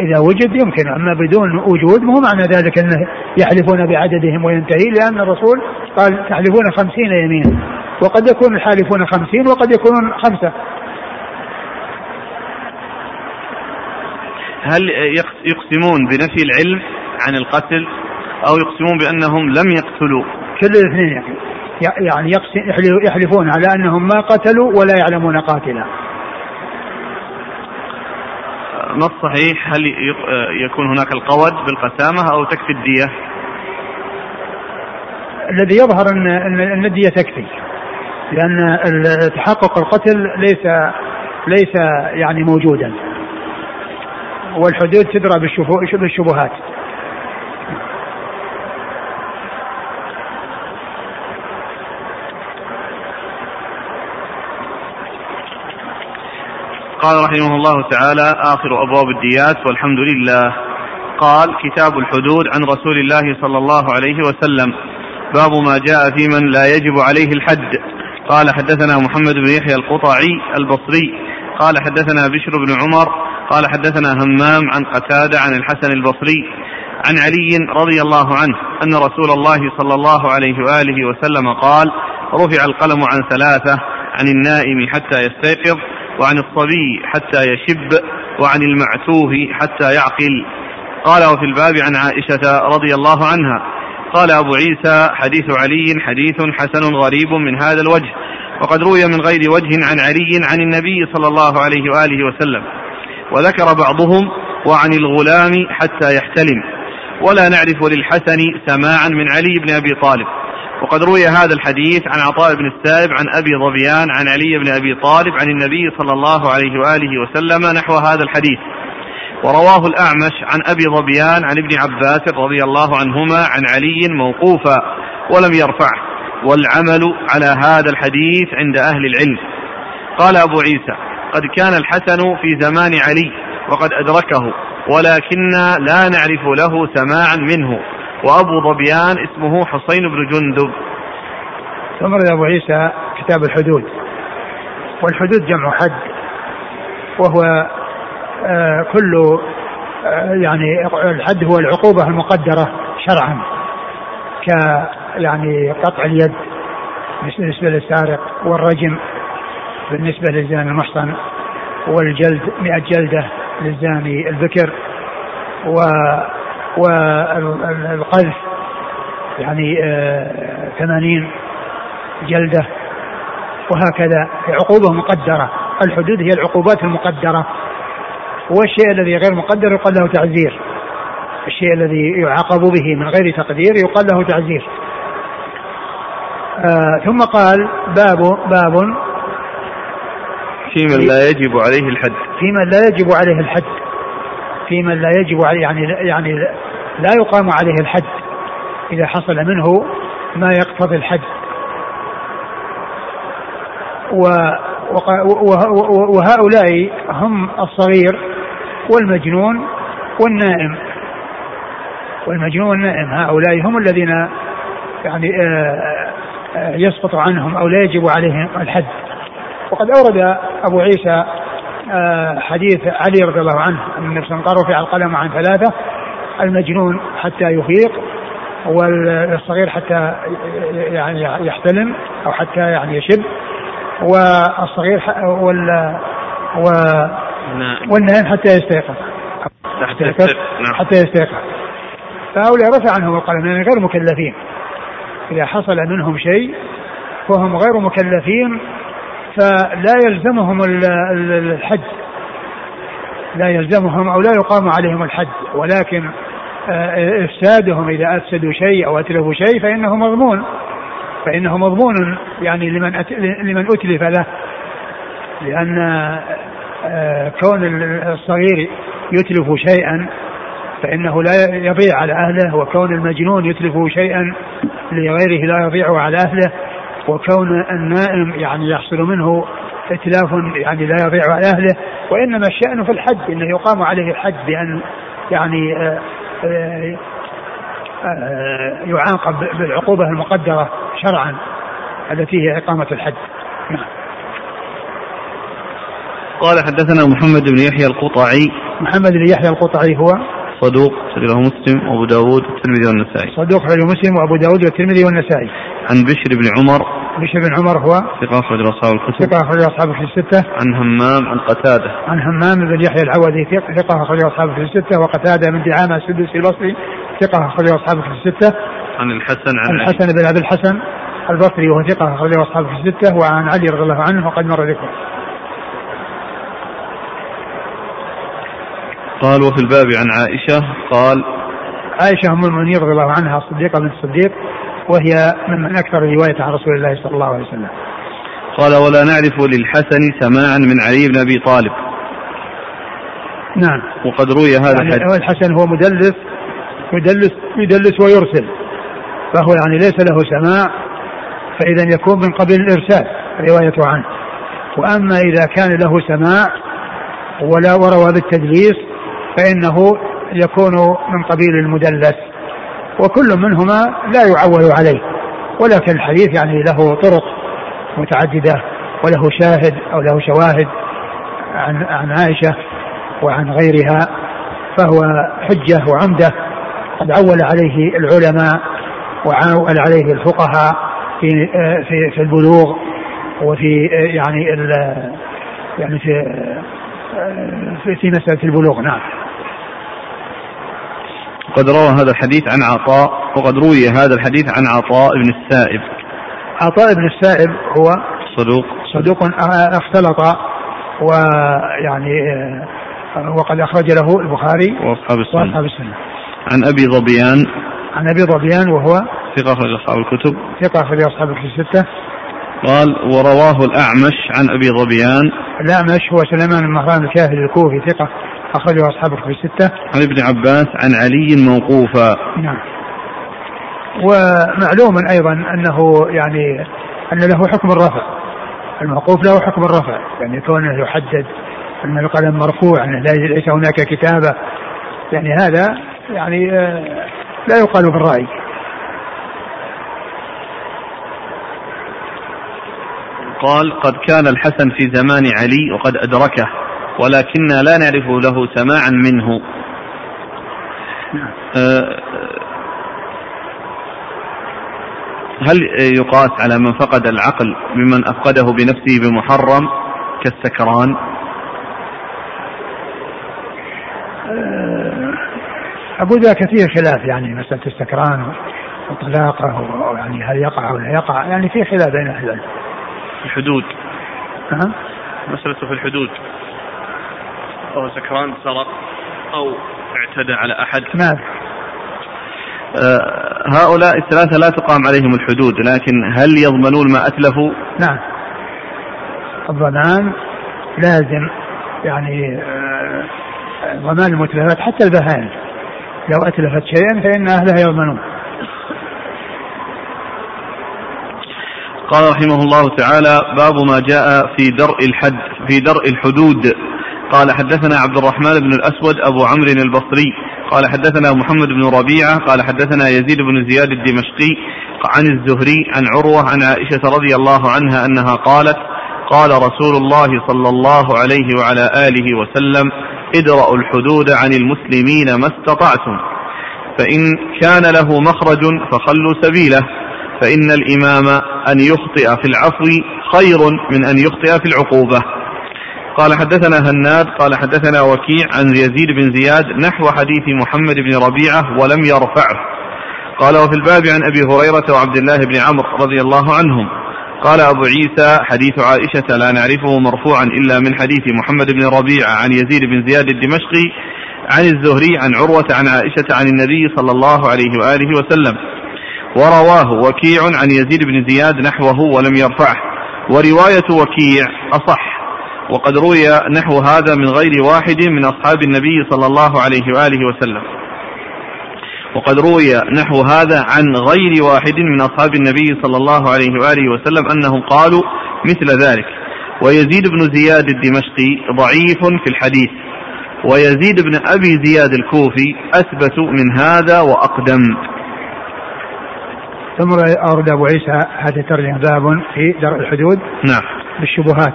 إذا وجد يمكن أما بدون وجود مو معنى ذلك أنه يحلفون بعددهم وينتهي لأن الرسول قال تحلفون خمسين يمين وقد يكون الحالفون خمسين وقد يكونون خمسة. هل يقسمون بنفي العلم عن القتل أو يقسمون بأنهم لم يقتلوا؟ كل الاثنين يعني يحلفون على أنهم ما قتلوا ولا يعلمون قاتلا. ما الصحيح؟ هل يكون هناك القود بالقسامة أو تكفي الدية؟ الذي يظهر أن الدية تكفي. لأن تحقق القتل ليس ليس يعني موجودا. والحدود تدرى بالشبهات. قال رحمه الله تعالى آخر أبواب الديات والحمد لله. قال كتاب الحدود عن رسول الله صلى الله عليه وسلم. باب ما جاء في من لا يجب عليه الحد. قال حدثنا محمد بن يحيى القطعي البصري. قال حدثنا بشر بن عمر. قال حدثنا همام عن قتادة عن الحسن البصري. عن علي رضي الله عنه أن رسول الله صلى الله عليه وآله وسلم قال رفع القلم عن ثلاثة عن النائم حتى يستيقظ. وعن الصبي حتى يشب وعن المعتوه حتى يعقل. قال وفي الباب عن عائشة رضي الله عنها قال أبو عيسى حديث علي حديث حسن غريب من هذا الوجه وقد روي من غير وجه عن علي عن النبي صلى الله عليه وآله وسلم وذكر بعضهم وعن الغلام حتى يحتلم. ولا نعرف للحسن سماعا من علي بن أبي طالب. وقد روي هذا الحديث عن عطاء بن السائب عن أبي ظبيان عن علي بن أبي طالب عن النبي صلى الله عليه وآله وسلم نحو هذا الحديث. ورواه الأعمش عن أبي ظبيان عن ابن عباس رضي الله عنهما عن علي موقوفا ولم يرفعه. والعمل على هذا الحديث عند أهل العلم. قال أبو عيسى قد كان الحسن في زمان علي وقد أدركه ولكننا لا نعرف له سماعا منه. وأبو ظبيان اسمه حسين بن جندب. ثم أبو عيسى كتاب الحدود. والحدود جمع حد. وهو آه كل آه يعني الحد هو العقوبة المقدرة شرعا. ك يعني قطع اليد بالنسبة للسارق والرجم بالنسبة للزاني المحصن والجلد مئة جلدة للزاني البكر و والقذف يعني آه، ثمانين جلدة وهكذا. عقوبة مقدرة. الحدود هي العقوبات المقدرة. والشيء الذي غير مقدر يقال له تعزير. الشيء الذي يعاقب به من غير تقدير يقال له تعزير. آه ثم قال باب باب في من لا يجب عليه الحد. في من لا يجب عليه الحد. في من لا يجب عليه يعني يعني لا يقام عليه الحد إذا حصل منه ما يقتضي الحد. وهؤلاء هم الصغير والمجنون والنائم. والمجنون والنائم. هؤلاء هم الذين يعني آه، آه، يسقط عنهم أو لا يجب عليهم الحد. وقد أورد أبو عيسى حديث علي رضي الله عنه أن النبي وسلم رفع القلم عن ثلاثة المجنون حتى يفيق والصغير حتى يعني يحتلم أو حتى يعني يشب والصغير وال والنائم حتى يستيقظ. حتى يستيقظ. نعم. حتى يستيقظ. فهؤلاء رفع عنهم القلم لأن غير مكلفين. إذا حصل منهم شيء فهم غير مكلفين فلا يلزمهم الحج. لا يلزمهم أو لا يقام عليهم الحد ولكن آه، افسادهم إذا أفسدوا شيء أو أتلفوا شيء فإنه مضمون. فإنه مضمون يعني لمن لمن أتلف له. لأن آه، كون الصغير يتلف شيئا فإنه لا يضيع على أهله وكون المجنون يتلف شيئا لغيره لا يضيع على أهله. وكون النائم يعني يحصل منه اتلاف يعني لا يضيع على أهله وإنما الشأن في الحد إنه يقام عليه الحد بأن يعني آه، آه، آه، يعاقب بالعقوبة المقدرة شرعا التي هي إقامة الحد نعم. قال حدثنا محمد بن يحيى القطعي. محمد بن يحيى القطعي هو؟ صدوق سجله مسلم وأبو داود والترمذي والنسائي. صدوق سجله مسلم وأبو داود والترمذي والنسائي. عن بشر بن عمر. بشر بن عمر هو ثقة أخرج أصحاب الكتب. ثقة أخرج أصحاب الكتب الستة. عن همام عن قتادة. عن همام بن يحيى العوذي ثقة أخرج أصحاب الكتب الستة. وقتادة من دعامة السدوسي البصري ثقة أخرج أصحاب الكتب الستة. عن الحسن عن الحسن بن أبي الحسن البصري وهو ثقة أخرج أصحاب الكتب الستة. وعن علي رضي الله عنه وقد مر ذكره. قال وفي الباب عن عائشة قال عائشة أم المؤمنين رضي الله عنها الصديقة بنت الصديق. وهي من أكثر رواية عن رسول الله صلى الله عليه وسلم. قال ولا نعرف للحسن سماعا من علي بن أبي طالب. نعم. وقد روي هذا يعني الحديث. الحسن هو مدلس يدلس يدلس ويرسل فهو يعني ليس له سماع فإذا يكون من قبل الإرسال روايته عنه. وأما إذا كان له سماع ولا وروى بالتدليس فإنه يكون من قبيل المدلس. وكل منهما لا يعول عليه. ولكن الحديث يعني له طرق متعددة وله شاهد أو له شواهد عن عن عائشة وعن غيرها فهو حجة وعمدة. قد عول عليه العلماء وعول عليه الفقهاء في في في البلوغ وفي يعني يعني في في مسألة البلوغ. نعم. وقد روى هذا الحديث عن عطاء وقد روي هذا الحديث عن عطاء بن السائب. عطاء بن السائب هو صدوق. صدوق اختلط ويعني وقد أخرج له البخاري وأصحاب السنة. وأصحاب السنة. عن أبي ظبيان. عن أبي ظبيان وهو ثقة أخرج أصحاب الكتب. ثقة أخرج أصحاب الكتب الستة. قال ورواه الأعمش عن أبي ظبيان. الأعمش هو سليمان بن مهران الكاهلي الكوفي ثقة. أخرجه أصحاب الكتب الستة. عن ابن عباس عن علي موقوفا. نعم. ومعلوم أيضا أنه يعني أن له حكم الرفع. الموقوف له حكم الرفع. يعني كونه يحدد أن القلم مرفوع أنه ليس هناك كتابة. يعني هذا يعني آه، لا يقال في الرأي. قال قد كان الحسن في زمان علي وقد أدركه. ولكننا لا نعرف له سماعا منه. أه هل يقاس على من فقد العقل ممن أفقده بنفسه بمحرم كالسكران؟ أه أقول ذاك فيه خلاف يعني مسألة السكران وطلاقه يعني هل يقع أو لا يقع يعني في خلاف بين أهل العلم. الحدود. نعم مسألة في الحدود. أو سكران سرق أو اعتدى على أحد. نعم آه هؤلاء الثلاثة لا تقام عليهم الحدود لكن هل يضمنون ما أتلفوا؟ نعم. الضمان لازم يعني آه ضمان المتلفات حتى البهائم. لو أتلفت شيئا فإن أهلها يضمنون. قال رحمه الله تعالى باب ما جاء في درء الحد في درء الحدود. قال حدثنا عبد الرحمن بن الأسود أبو عمرو البصري. قال حدثنا محمد بن ربيعة. قال حدثنا يزيد بن زياد الدمشقي عن الزهري عن عروة عن عائشة رضي الله عنها أنها قالت قال رسول الله صلى الله عليه وعلى آله وسلم ادرأوا الحدود عن المسلمين ما استطعتم. فإن كان له مخرج فخلوا سبيله. فإن الإمام أن يخطئ في العفو خير من أن يخطئ في العقوبة. قال حدثنا هناد قال حدثنا وكيع عن يزيد بن زياد نحو حديث محمد بن ربيعة ولم يرفعه. قال وفي الباب عن أبي هريرة وعبد الله بن عمرو رضي الله عنهم. قال أبو عيسى حديث عائشة لا نعرفه مرفوعا إلا من حديث محمد بن ربيعة عن يزيد بن زياد الدمشقي عن الزهري عن عروة عن عائشة عن النبي صلى الله عليه وآله وسلم. ورواه وكيع عن يزيد بن زياد نحوه ولم يرفعه. ورواية وكيع أصح. وقد روي نحو هذا من غير واحد من أصحاب النبي صلى الله عليه وآله وسلم. وقد روي نحو هذا عن غير واحد من أصحاب النبي صلى الله عليه وآله وسلم أنهم قالوا مثل ذلك ويزيد بن زياد الدمشقي ضعيف في الحديث ويزيد بن أبي زياد الكوفي أثبت من هذا وأقدم. ثم أورد أبو عيسى هذه الترجمة باب في درء الحدود نعم. بالشبهات.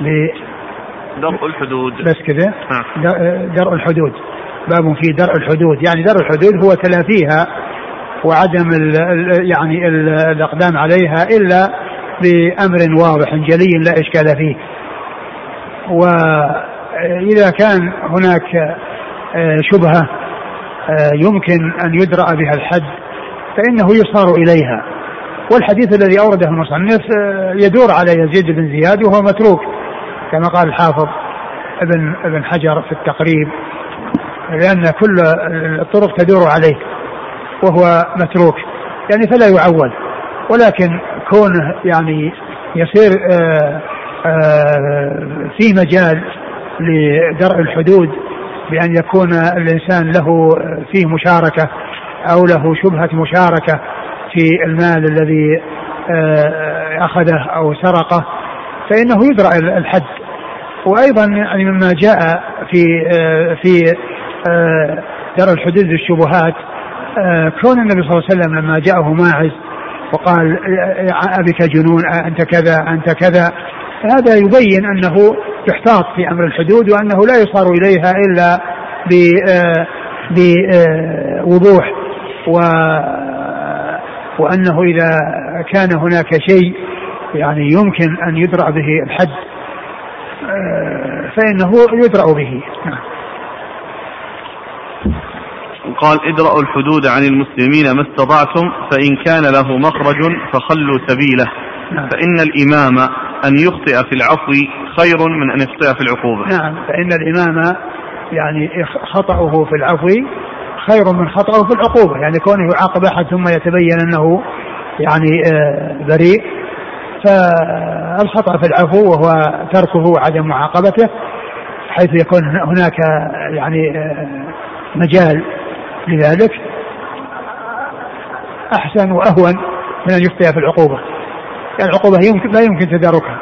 ب درء الحدود. بس كذا. نعم. درء الحدود. باب في درء الحدود. يعني درء الحدود هو تلافيها وعدم ال يعني ال الأقدام عليها إلا بأمر واضح جلي لا إشكال فيه. وإذا كان هناك آه، شبهة آه، يمكن أن يدرأ بها الحد فإنه يصار إليها. والحديث الذي أورده المصنف آه، يدور على يزيد بن زياد وهو متروك. كما قال الحافظ ابن ابن حجر في التقريب لأن كل الطرق تدور عليه وهو متروك يعني فلا يعول ولكن كونه يعني يصير آآ آآ في مجال لدرء الحدود بأن يكون الإنسان له فيه مشاركة أو له شبهة مشاركة في المال الذي أخذه أو سرقه فإنه يدرأ الحد. وأيضا يعني مما جاء في في درء الحدود للشبهات كون النبي صلى الله عليه وسلم لما جاءه ماعز وقال أبك جنون أنت كذا أنت كذا هذا يبين أنه يحتاط في أمر الحدود وأنه لا يصار إليها إلا بوضوح و وأنه إذا كان هناك شيء يعني يمكن أن يدرأ به الحد فإنه يدرأ به. قال ادرأوا الحدود عن المسلمين ما استطعتم فإن كان له مخرج فخلوا سبيله. نعم. فإن الإمام أن يخطئ في العفو خير من أن يخطئ في العقوبة. نعم. فإن الإمام يعني خطأه في العفو خير من خطأه في العقوبة. يعني كونه يعاقب أحد ثم يتبين أنه يعني آه، بريء فالخطأ في العفو وهو تركه وعدم معاقبته حيث يكون هناك يعني آه، مجال لذلك. أحسن وأهون من أن يخطئ في العقوبة. يعني العقوبة يمكن لا يمكن تداركها.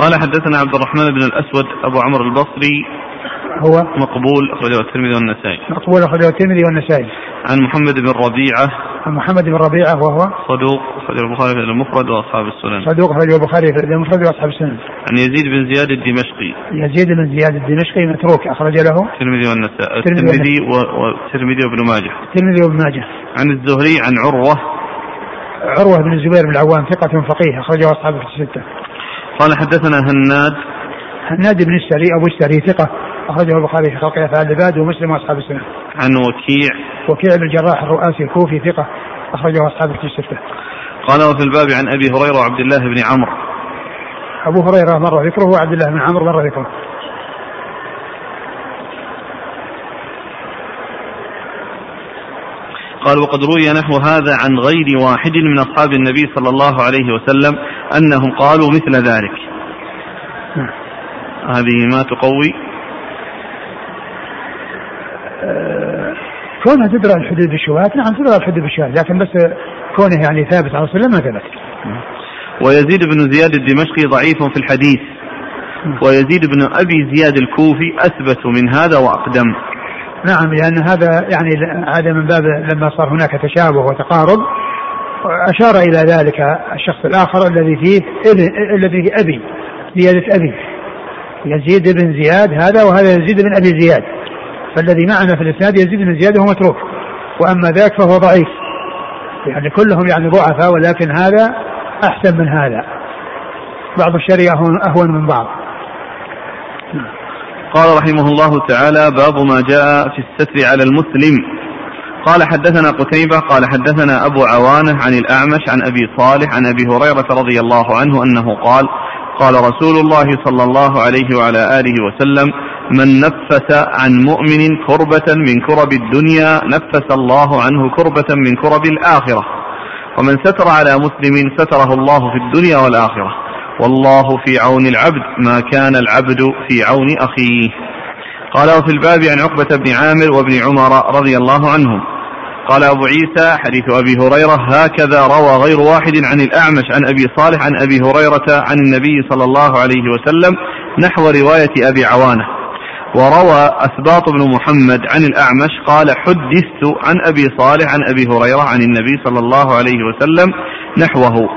قال حدثنا عبد الرحمن بن الأسود أبو عمرو البصري هو مقبول أخرجه الترمذي والنسائي. مقبول أخرجه الترمذي والنسائي. عن محمد بن ربيعة. عن محمد بن ربيعة وهو صدوق أخرجه البخاري في المفرد وأصحاب السنن. صدوق أخرجه البخاري في المفرد وأصحاب السنن. عن يزيد بن زياد الدمشقي. يزيد بن زياد الدمشقي متروك أخرج له الترمذي والنسائي. الترمذي والترمذي وابن ماجه. الترمذي وابن ماجه. عن الزهري عن عروة. عروة بن الزبير بن العوام ثقة فقيه أخرجه أصحاب الستة. قال حدثنا هناد. هناد بن السري أبو السري ثقة. أخرجه البخاري في خلق أفعال العباد ومسلم وأصحاب السنة. عن وكيع وكيع بن الجراح الرؤاسي الكوفي ثقة أخرجه أصحاب الستة. قال وفي الباب عن أبي هريرة وعبد الله بن عمرو. أبو هريرة مر ذكره وعبد الله بن عمرو مر ذكره. قال وقد روي نحو هذا عن غير واحد من أصحاب النبي صلى الله عليه وسلم أنهم قالوا مثل ذلك نعم. هذه ما تقوي أه كونها تدرى الحدود بالشبهات نعم تدرى الحدود بالشبهات لكن بس كونه يعني ثابت على الصلاة ما ثبت. ويزيد بن زياد الدمشقي ضعيف في الحديث. نعم. ويزيد بن أبي زياد الكوفي أثبت من هذا وأقدم. نعم لأن هذا يعني هذا من باب لما صار هناك تشابه وتقارب. أشار إلى ذلك الشخص الآخر الذي فيه ابن الذي فيه أبي زيادة أبي. يزيد بن زياد هذا وهذا يزيد بن أبي زياد. فالذي معنا في الإسناد يزيد بن زياد وهو متروك. وأما ذاك فهو ضعيف. يعني كلهم يعني ضعفاء ولكن هذا أحسن من هذا. بعض الشريعة أهون من بعض. قال رحمه الله تعالى باب ما جاء في الستر على المسلم. قال حدثنا قتيبة قال حدثنا أبو عوانة عن الأعمش عن أبي صالح عن أبي هريرة رضي الله عنه أنه قال قال رسول الله صلى الله عليه وعلى آله وسلم من نفس عن مؤمن كربة من كرب الدنيا نفس الله عنه كربة من كرب الآخرة. ومن ستر على مسلم ستره الله في الدنيا والآخرة. والله في عون العبد ما كان العبد في عون أخيه. قال وفي الباب عن عقبة بن عامر وابن عمر رضي الله عنهم قال أبو عيسى حديث أبي هريرة هكذا روى غير واحد عن الأعمش عن أبي صالح عن أبي هريرة عن النبي صلى الله عليه وسلم نحو رواية أبي عوانة. وروى أسباط بن محمد عن الأعمش قال حدثت عن أبي صالح عن أبي هريرة عن النبي صلى الله عليه وسلم نحوه.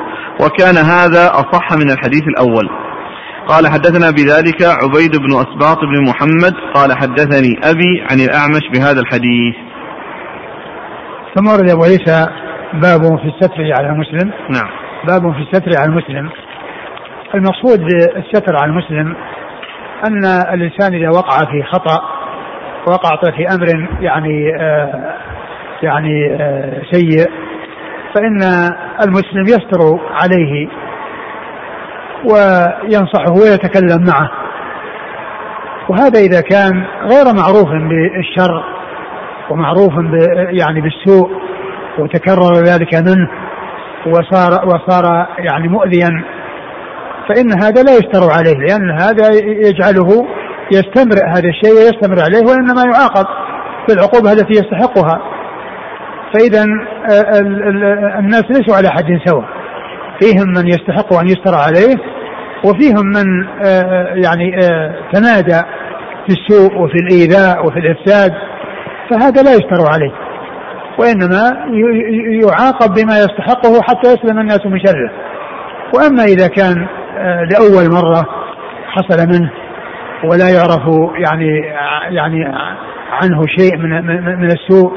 وكان هذا أصح من الحديث الأول. قال حدثنا بذلك عبيد بن أسباط بن محمد قال حدثني أبي عن الأعمش بهذا الحديث. ثم ورد أبو عيسى باب في الستر على المسلم. نعم. باب في الستر على المسلم. المقصود بالستر على المسلم أن الإنسان إذا وقع في خطأ وقع في أمر يعني آه يعني آه سيء فإن المسلم يستر عليه وينصحه ويتكلم معه. وهذا إذا كان غير معروف بالشر ومعروف يعني بالسوء وتكرر ذلك منه وصار وصار يعني مؤذيا. فإن هذا لا يستر عليه لأن هذا يجعله يستمر هذا الشيء ويستمر عليه وإنما يعاقب بالعقوبة التي يستحقها. فإذا آه، الناس ليسوا على حد سواء. فيهم من يستحق أن يستر عليه وفيهم من آه، يعني آه، تنادى في السوء وفي الإيذاء وفي الإفساد. فهذا لا يستر عليه. وإنما يعاقب بما يستحقه حتى يسلم الناس من شره. وأما إذا كان لأول مرة حصل منه ولا يعرف يعني يعني عنه شيء من من السوء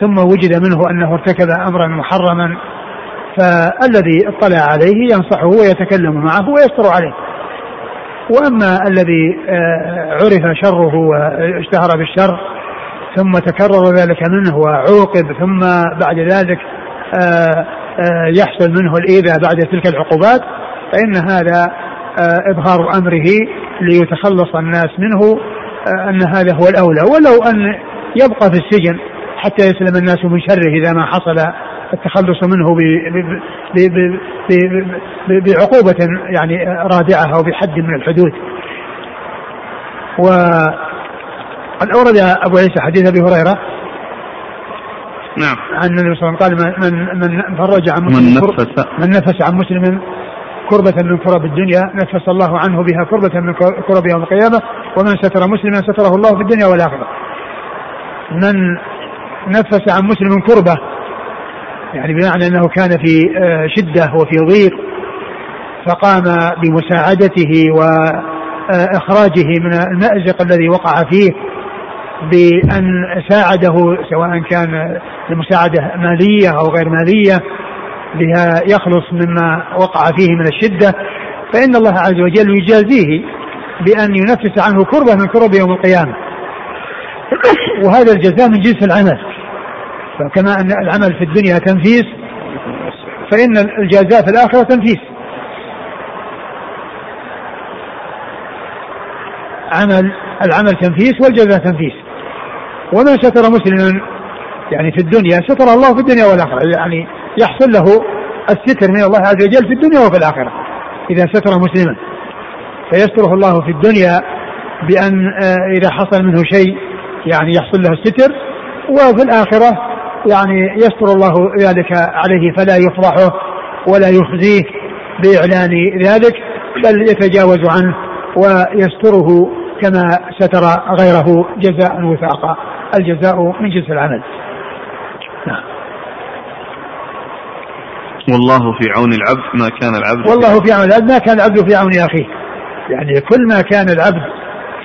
ثم وجد منه أنه ارتكب أمرا محرما فالذي اطلع عليه ينصحه ويتكلم معه ويستر عليه. وأما الذي آه، عرف شره واشتهر بالشر ثم تكرر ذلك منه وعوقب ثم بعد ذلك آه، آه، يحصل منه الإيذاء بعد تلك العقوبات فإن هذا إظهار أمره ليتخلص الناس منه أن هذا هو الأولى. ولو أن يبقى في السجن حتى يسلم الناس من شره إذا ما حصل التخلص منه بعقوبة يعني رادعة أو بحد من الحدود. وقد أورد أبو عيسى حديث أبي هريرة. نعم. عن النبي صلى الله عليه وسلم قال من من فرج عن مسلم من نفس من نفس عن مسلم كربة من كرب الدنيا نفس الله عنه بها كربة من كرب يوم القيامة ومن ستر مسلما ستره الله في الدنيا والآخرة. من نفس عن مسلم كربة يعني بمعنى أنه كان في آه، شدة وفي ضيق فقام بمساعدته وإخراجه من المأزق الذي وقع فيه بأن ساعده سواء كان بمساعدة مالية أو غير مالية بها يخلص مما وقع فيه من الشدة. فإن الله عز وجل يجازيه بأن ينفس عنه كربة من كرب يوم القيامة. وهذا الجزاء من جنس العمل. فكما أن العمل في الدنيا تنفيس فإن الجزاء في الآخرة تنفيس. عمل العمل تنفيس والجزاء تنفيس. ومن ستر مسلما يعني في الدنيا ستر الله في الدنيا والآخرة. يعني يحصل له الستر من الله عز وجل في الدنيا وفي الآخرة. إذا ستر مسلما فيستره الله في الدنيا بأن آه، إذا حصل منه شيء يعني يحصل له الستر. وفي الآخرة يعني يستر الله ذلك عليه فلا يفضحه ولا يخزيه بإعلان ذلك بل يتجاوز عنه ويستره كما ستر غيره جزاء وفاقا الجزاء من جنس العمل. نعم. والله في عون العبد ما كان العبد والله في عون العبد ما كان العبد في عون أخيه. يعني كل ما كان العبد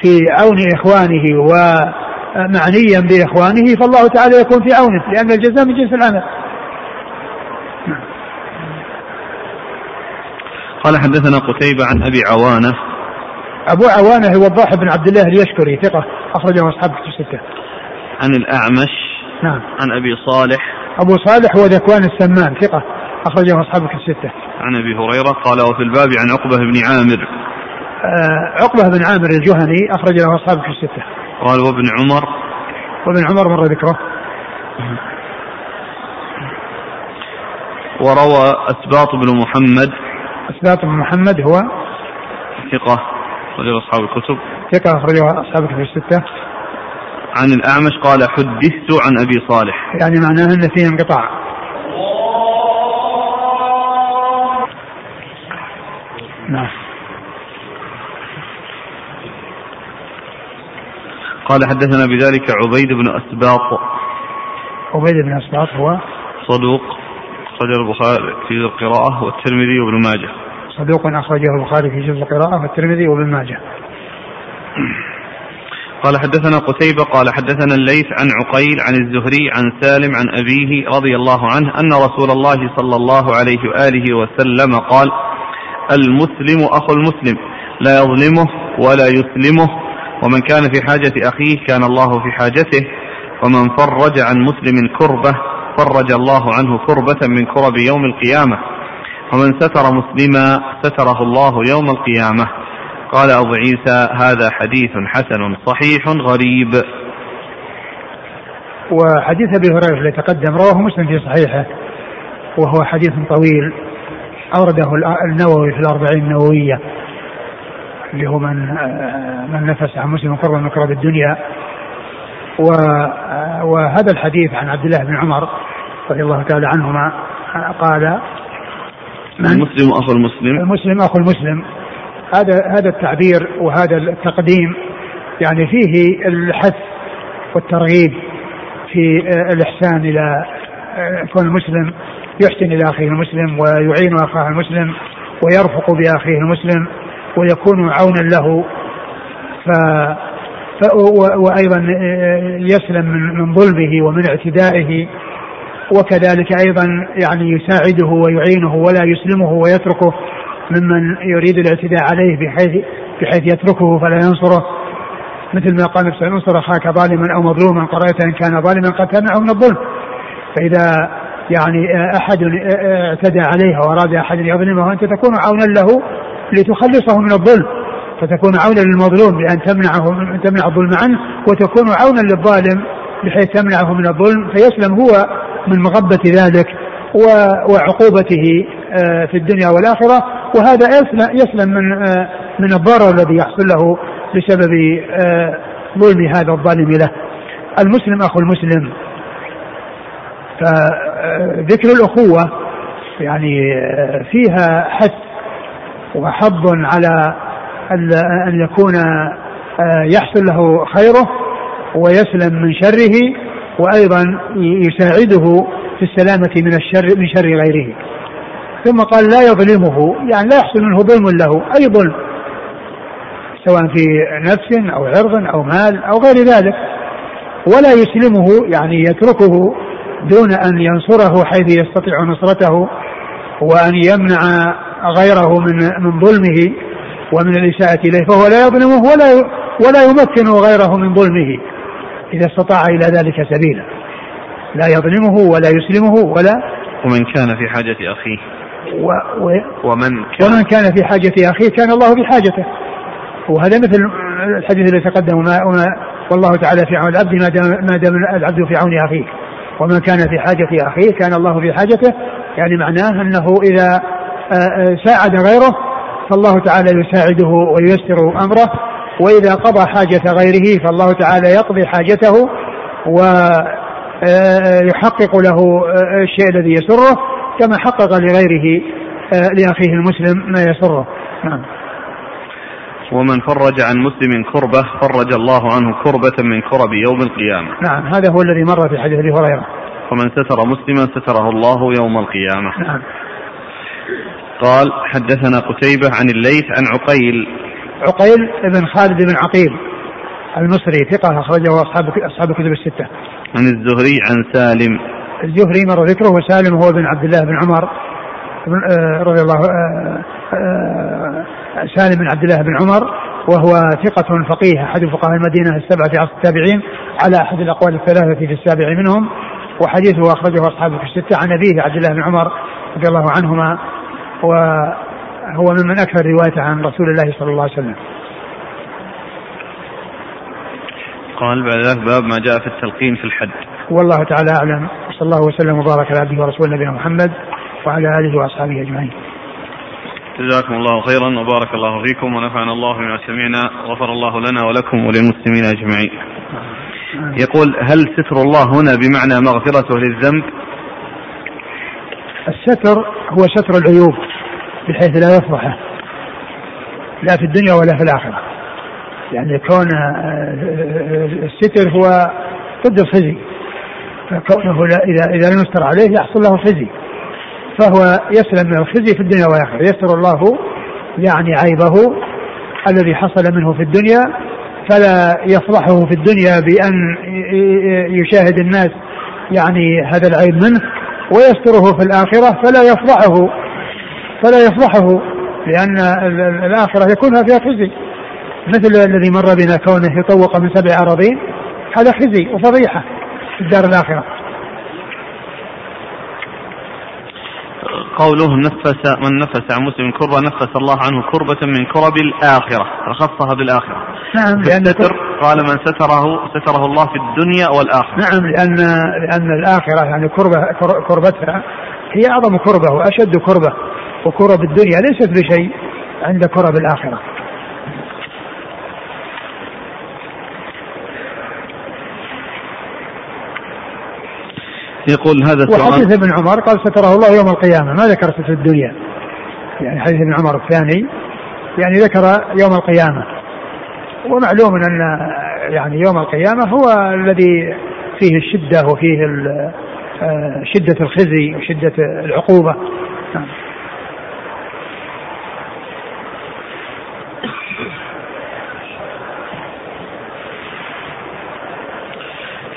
في عون إخوانه ومعنيا بإخوانه فالله تعالى يكون في عونه لأن الجزاء من جنس العمل. قال حدثنا قتيبة عن أبي عوانة. أبو عوانة هو الضاحي بن عبد الله اليشكري ثقة أخرجه أصحاب الستة. عن الأعمش نعم عن أبي صالح أبو صالح هو ذكوان السمان ثقة أخرجه أصحابك الستة. عن أبي هريرة قال وفي الباب عن عقبة بن عامر. آه عقبة بن عامر الجهني أخرج له أصحابك الستة. قال وابن عمر. وابن عمر مر ذكره. وروى أسباط بن محمد. أسباط بن محمد هو ثقة أخرجه أصحاب الكتب. ثقة أخرجه أصحابك في الستة. عن الأعمش قال حدثت عن أبي صالح. يعني معناه أن فيه انقطاع. نعم قال حدثنا بذلك عبيد بن أسباط عبيد بن أسباط هو صدوق أخرجه البخاري في القراءة والترمذي وابن ماجه صدوق أخرجه البخاري في جزء القراءة والترمذي وابن ماجه قال حدثنا قتيبة قال حدثنا الليث عن عقيل عن الزهري عن سالم عن أبيه رضي الله عنه أن رسول الله صلى الله عليه وآله وسلم قال المسلم أخو المسلم لا يظلمه ولا يسلمه ومن كان في حاجة أخيه كان الله في حاجته ومن فرج عن مسلم كربة فرج الله عنه كربة من كرب يوم القيامة ومن ستر مسلما ستره الله يوم القيامة. قال أبو عيسى هذا حديث حسن صحيح غريب. وحديث أبي هريرة الذي تقدم رواه مسلم في صحيحه وهو حديث طويل أورده النووي في الأربعين النووية اللي هو من من نفس عن مسلم قرب من كرب الدنيا. وهذا الحديث عن عبد الله بن عمر رضي الله تعالى عنهما قال المسلم أخو المسلم؟ المسلم أخو المسلم. هذا هذا التعبير وهذا التقديم يعني فيه الحث والترغيب في الإحسان إلى كون المسلم يحسن إلى أخيه المسلم ويعين أخاه المسلم ويرفق بأخيه المسلم ويكون عونا له. ف وأيضا يسلم من من ظلمه ومن اعتدائه وكذلك أيضا يعني يساعده ويعينه ولا يسلمه ويتركه. ممن يريد الاعتداء عليه بحيث بحيث يتركه فلا ينصره. مثل ما قال نفسه انصر اخاك ظالما أو مظلوما قرأت إن كان ظالما قد تمنعه من الظلم. فإذا يعني أحد اعتدى عليها واراد أحد يظلمه أنت تكون عونا له لتخلصه من الظلم فتكون عونا للمظلوم بان تمنعه تمنع الظلم عنه وتكون عونا للظالم بحيث تمنعه من الظلم فيسلم هو من مغبة ذلك وعقوبته آه، في الدنيا والآخرة. وهذا يسلم, من آه، من الضرر الذي يحصل له بسبب آه، ظلم هذا الظالم له. المسلم أخو المسلم. فذكر الأخوة يعني فيها حث وحض على أن يكون يحصل له خيره ويسلم من شره وأيضا يساعده في السلامة من الشر من شر غيره. ثم قال لا يظلمه يعني لا يحصل منه ظلم له أي ظلم؟ سواء في نفس أو عرض أو مال أو غير ذلك. ولا يسلمه يعني يتركه دون أن ينصره حيث يستطيع نصرته وأن يمنع غيره من من ظلمه ومن الإساءة إليه فهو لا يظلمه ولا ولا يمكن غيره من ظلمه إذا استطاع إلى ذلك سبيلا. لا يظلمه ولا يسلمه ولا ومن كان في حاجة أخيه. و و ومن كان ومن كان في حاجة أخيه كان الله في حاجته. وهذا مثل الحديث الذي تقدم وما, وما والله تعالى في عون العبد ما دام, ما دام العبد في عون أخيه. ومن كان في حاجة أخيه كان الله في حاجته. يعني معناه أنه إذا ساعد غيره فالله تعالى يساعده وييسر أمره. وإذا قضى حاجة غيره فالله تعالى يقضي حاجته ويحقق له الشيء الذي يسره. كما حقق لغيره لأخيه المسلم ما يسره. نعم. ومن فرج عن مسلم كربة فرج الله عنه كربة من كرب يوم القيامة. نعم هذا هو الذي مر في حديث أبي هريرة. ومن ستر مسلما ستره الله يوم القيامة. نعم. قال حدثنا قتيبة عن الليث عن عقيل. عقيل بن خالد بن عقيل المصري ثقة أخرجه أصحاب أصحاب الكتب الستة. عن الزهري عن سالم. الزهري مر ذكره وسالم هو بن عبد الله بن عمر آه، رضي الله آه، آه، سالم بن عبد الله بن عمر وهو ثقة فقيه أحد فقهاء المدينة السبعة في عصر التابعين على أحد الأقوال الثلاثة في السابع منهم وحديثه أخرجه أصحاب الستة عن أبيه عبد الله بن عمر رضي الله عنهما وهو ممن أكثر رواية عن رسول الله صلى الله عليه وسلم. قال بعد ذلك باب ما جاء في التلقين في الحد. والله تعالى أعلم. صلى الله وسلم وبارك على عبده ورسوله نبينا محمد وعلى آله وأصحابه أجمعين جزاكم الله خيرا وبارك الله فيكم ونفعنا الله بما سمعنا غفر الله لنا ولكم وللمسلمين أجمعين. يقول هل ستر الله هنا بمعنى مغفرته للذنب؟ الستر هو ستر العيوب بحيث لا يفضحه لا في الدنيا ولا في الآخرة يعني كون الستر هو ضد الخزي فكونه إذا إذا لم يستر عليه يحصل له خزي. فهو يسلم من الخزي في الدنيا والآخرة. يستر الله يعني عيبه الذي حصل منه في الدنيا فلا يفضحه في الدنيا بأن يشاهد الناس يعني هذا العيب منه. ويستره في الآخرة فلا يفضحه. فلا يفضحه لأن الآخرة يكون فيها خزي. مثل الذي مر بنا كونه يطوق من سبع أراضين هذا خزي وفضيحة. في الدار الآخرة. قوله نفس من نفس عن مسلم كربة نفس الله عنه كربة من كرب الآخرة فخصها بالآخرة. نعم لأن الستر قال من ستره ستره الله في الدنيا والآخرة. نعم لأن لأن الآخرة يعني كربة كربتها هي أعظم كربة وأشد كربة وكرب الدنيا ليست بشيء عند كرب الآخرة. يقول هذا السؤال. وحديث ابن عمر قال ستره الله يوم القيامة. ما ذكر ستر الدنيا. يعني حديث ابن عمر الثاني. يعني ذكر يوم القيامة. ومعلوم أن يعني يوم القيامة هو الذي فيه الشدة وفيه آه، شدة الخزي وشدة العقوبة. نعم.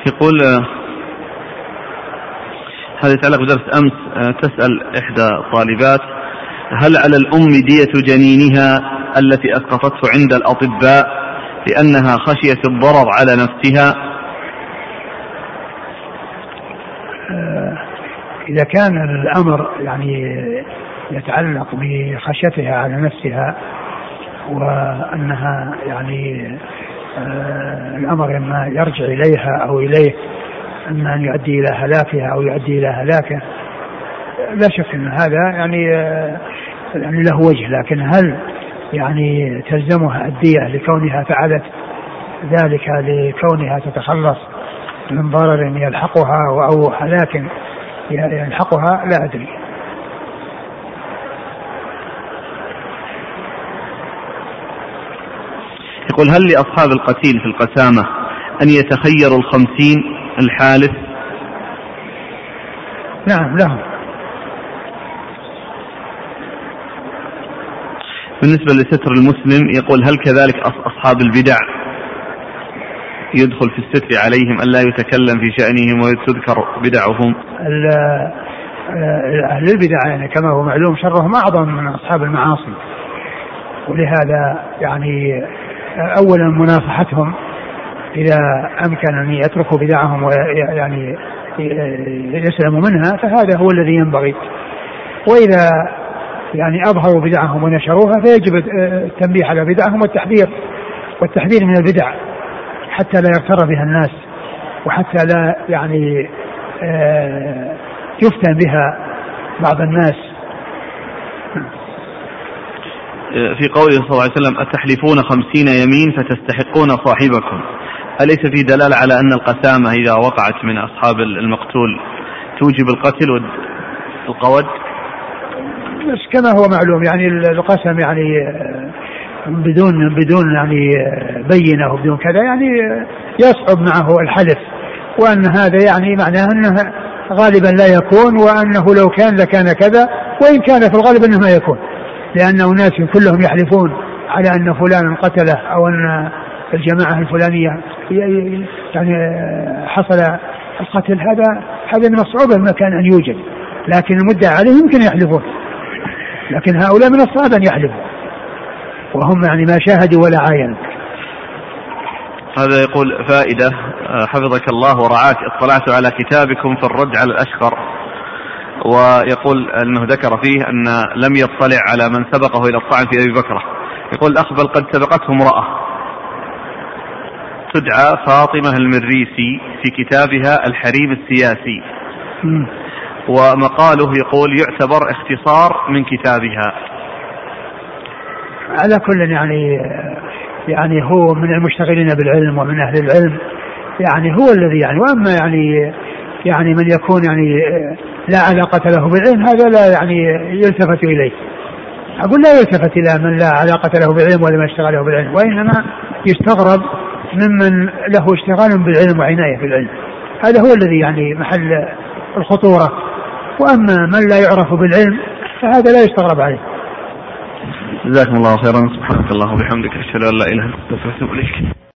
يقول هذا يتعلق بدرس أمس آه، تسأل إحدى الطالبات هل على الأم دية جنينها التي أسقطته عند الأطباء لأنها خشيت الضرر على نفسها؟ آه، إذا كان الأمر يعني يتعلق بخشيتها على نفسها وأنها يعني آه، الأمر إما يرجع إليها أو إليه إما أن يؤدي إلى هلاكها أو يؤدي إلى هلاكه لا شك أن هذا يعني آه، يعني له وجه لكن هل يعني تلزمها الدية لكونها فعلت ذلك لكونها تتخلص من ضرر يلحقها أو هلاك يلحقها؟ لا أدري. يقول هل لأصحاب القتيل في القسامة أن يتخيروا الخمسين الحالف؟ نعم لهم بالنسبة لستر المسلم يقول هل كذلك أصحاب البدع يدخل في الستر عليهم ألا يتكلم في شأنهم وتذكر بدعهم؟ أهل البدع يعني كما هو معلوم شرهم أعظم من أصحاب المعاصي. ولهذا يعني أولا مناصحتهم إذا أمكن أن يتركوا بدعهم ويعني يسلموا منها فهذا هو الذي ينبغي. وإذا يعني أظهروا بدعهم ونشروها فيجب التنبيه على بدعهم والتحذير والتحذير من البدع حتى لا يغتر بها الناس وحتى لا يعني آه، يفتن بها بعض الناس. في قوله صلى الله عليه وسلم أتحلفون خمسين يمين فتستحقون صاحبكم. أليس في دلالة على أن القسامة إذا وقعت من أصحاب المقتول توجب القتل والقود بس كما هو معلوم يعني القسم يعني آه، بدون بدون يعني بينة وبدون كذا يعني يصعب معه الحلف. وأن هذا يعني معناه أنه غالبا لا يكون وأنه لو كان لكان كذا وإن كان في الغالب أنه ما يكون. لأن أناس كلهم يحلفون على أن فلانا قتله أو أن الجماعة الفلانية. يعني حصل القتل. هذا هذا من الصعوبه ما كان أن يوجد لكن المدعى عليه يمكن يحلفون. لكن هؤلاء من الصعب أن يحلفوا. وهم يعني ما شاهدوا ولا عاينوا. هذا يقول فائدة آه، حفظك الله ورعاك. اطلعت على كتابكم في الرد على الأشقر. ويقول أنه ذكر فيه أن لم يطلع على من سبقه إلى الطعن في أبي بكرة يقول الأخ بل قد سبقته امرأة. تدعى فاطمة المريسي في كتابها الحريم السياسي. ومقاله يقول يعتبر اختصار من كتابها. على كل يعني يعني هو من المشتغلين بالعلم ومن أهل العلم. يعني هو الذي يعني وأما يعني يعني من يكون يعني لا علاقة له بالعلم هذا لا يعني يلتفت إليه. أقول لا يلتفت إلى من لا علاقة له بالعلم ولا ما اشتغله بالعلم وإنما يستغرب ممن له اشتغال بالعلم وعناية بالعلم. هذا هو الذي يعني محل الخطورة وأما من لا يعرف بالعلم فهذا لا يستغرب عليه. جزاكم الله خيرا سبحانك الله وبحمدك أشهد أن لا إله إلا أنت أستغفرك إليك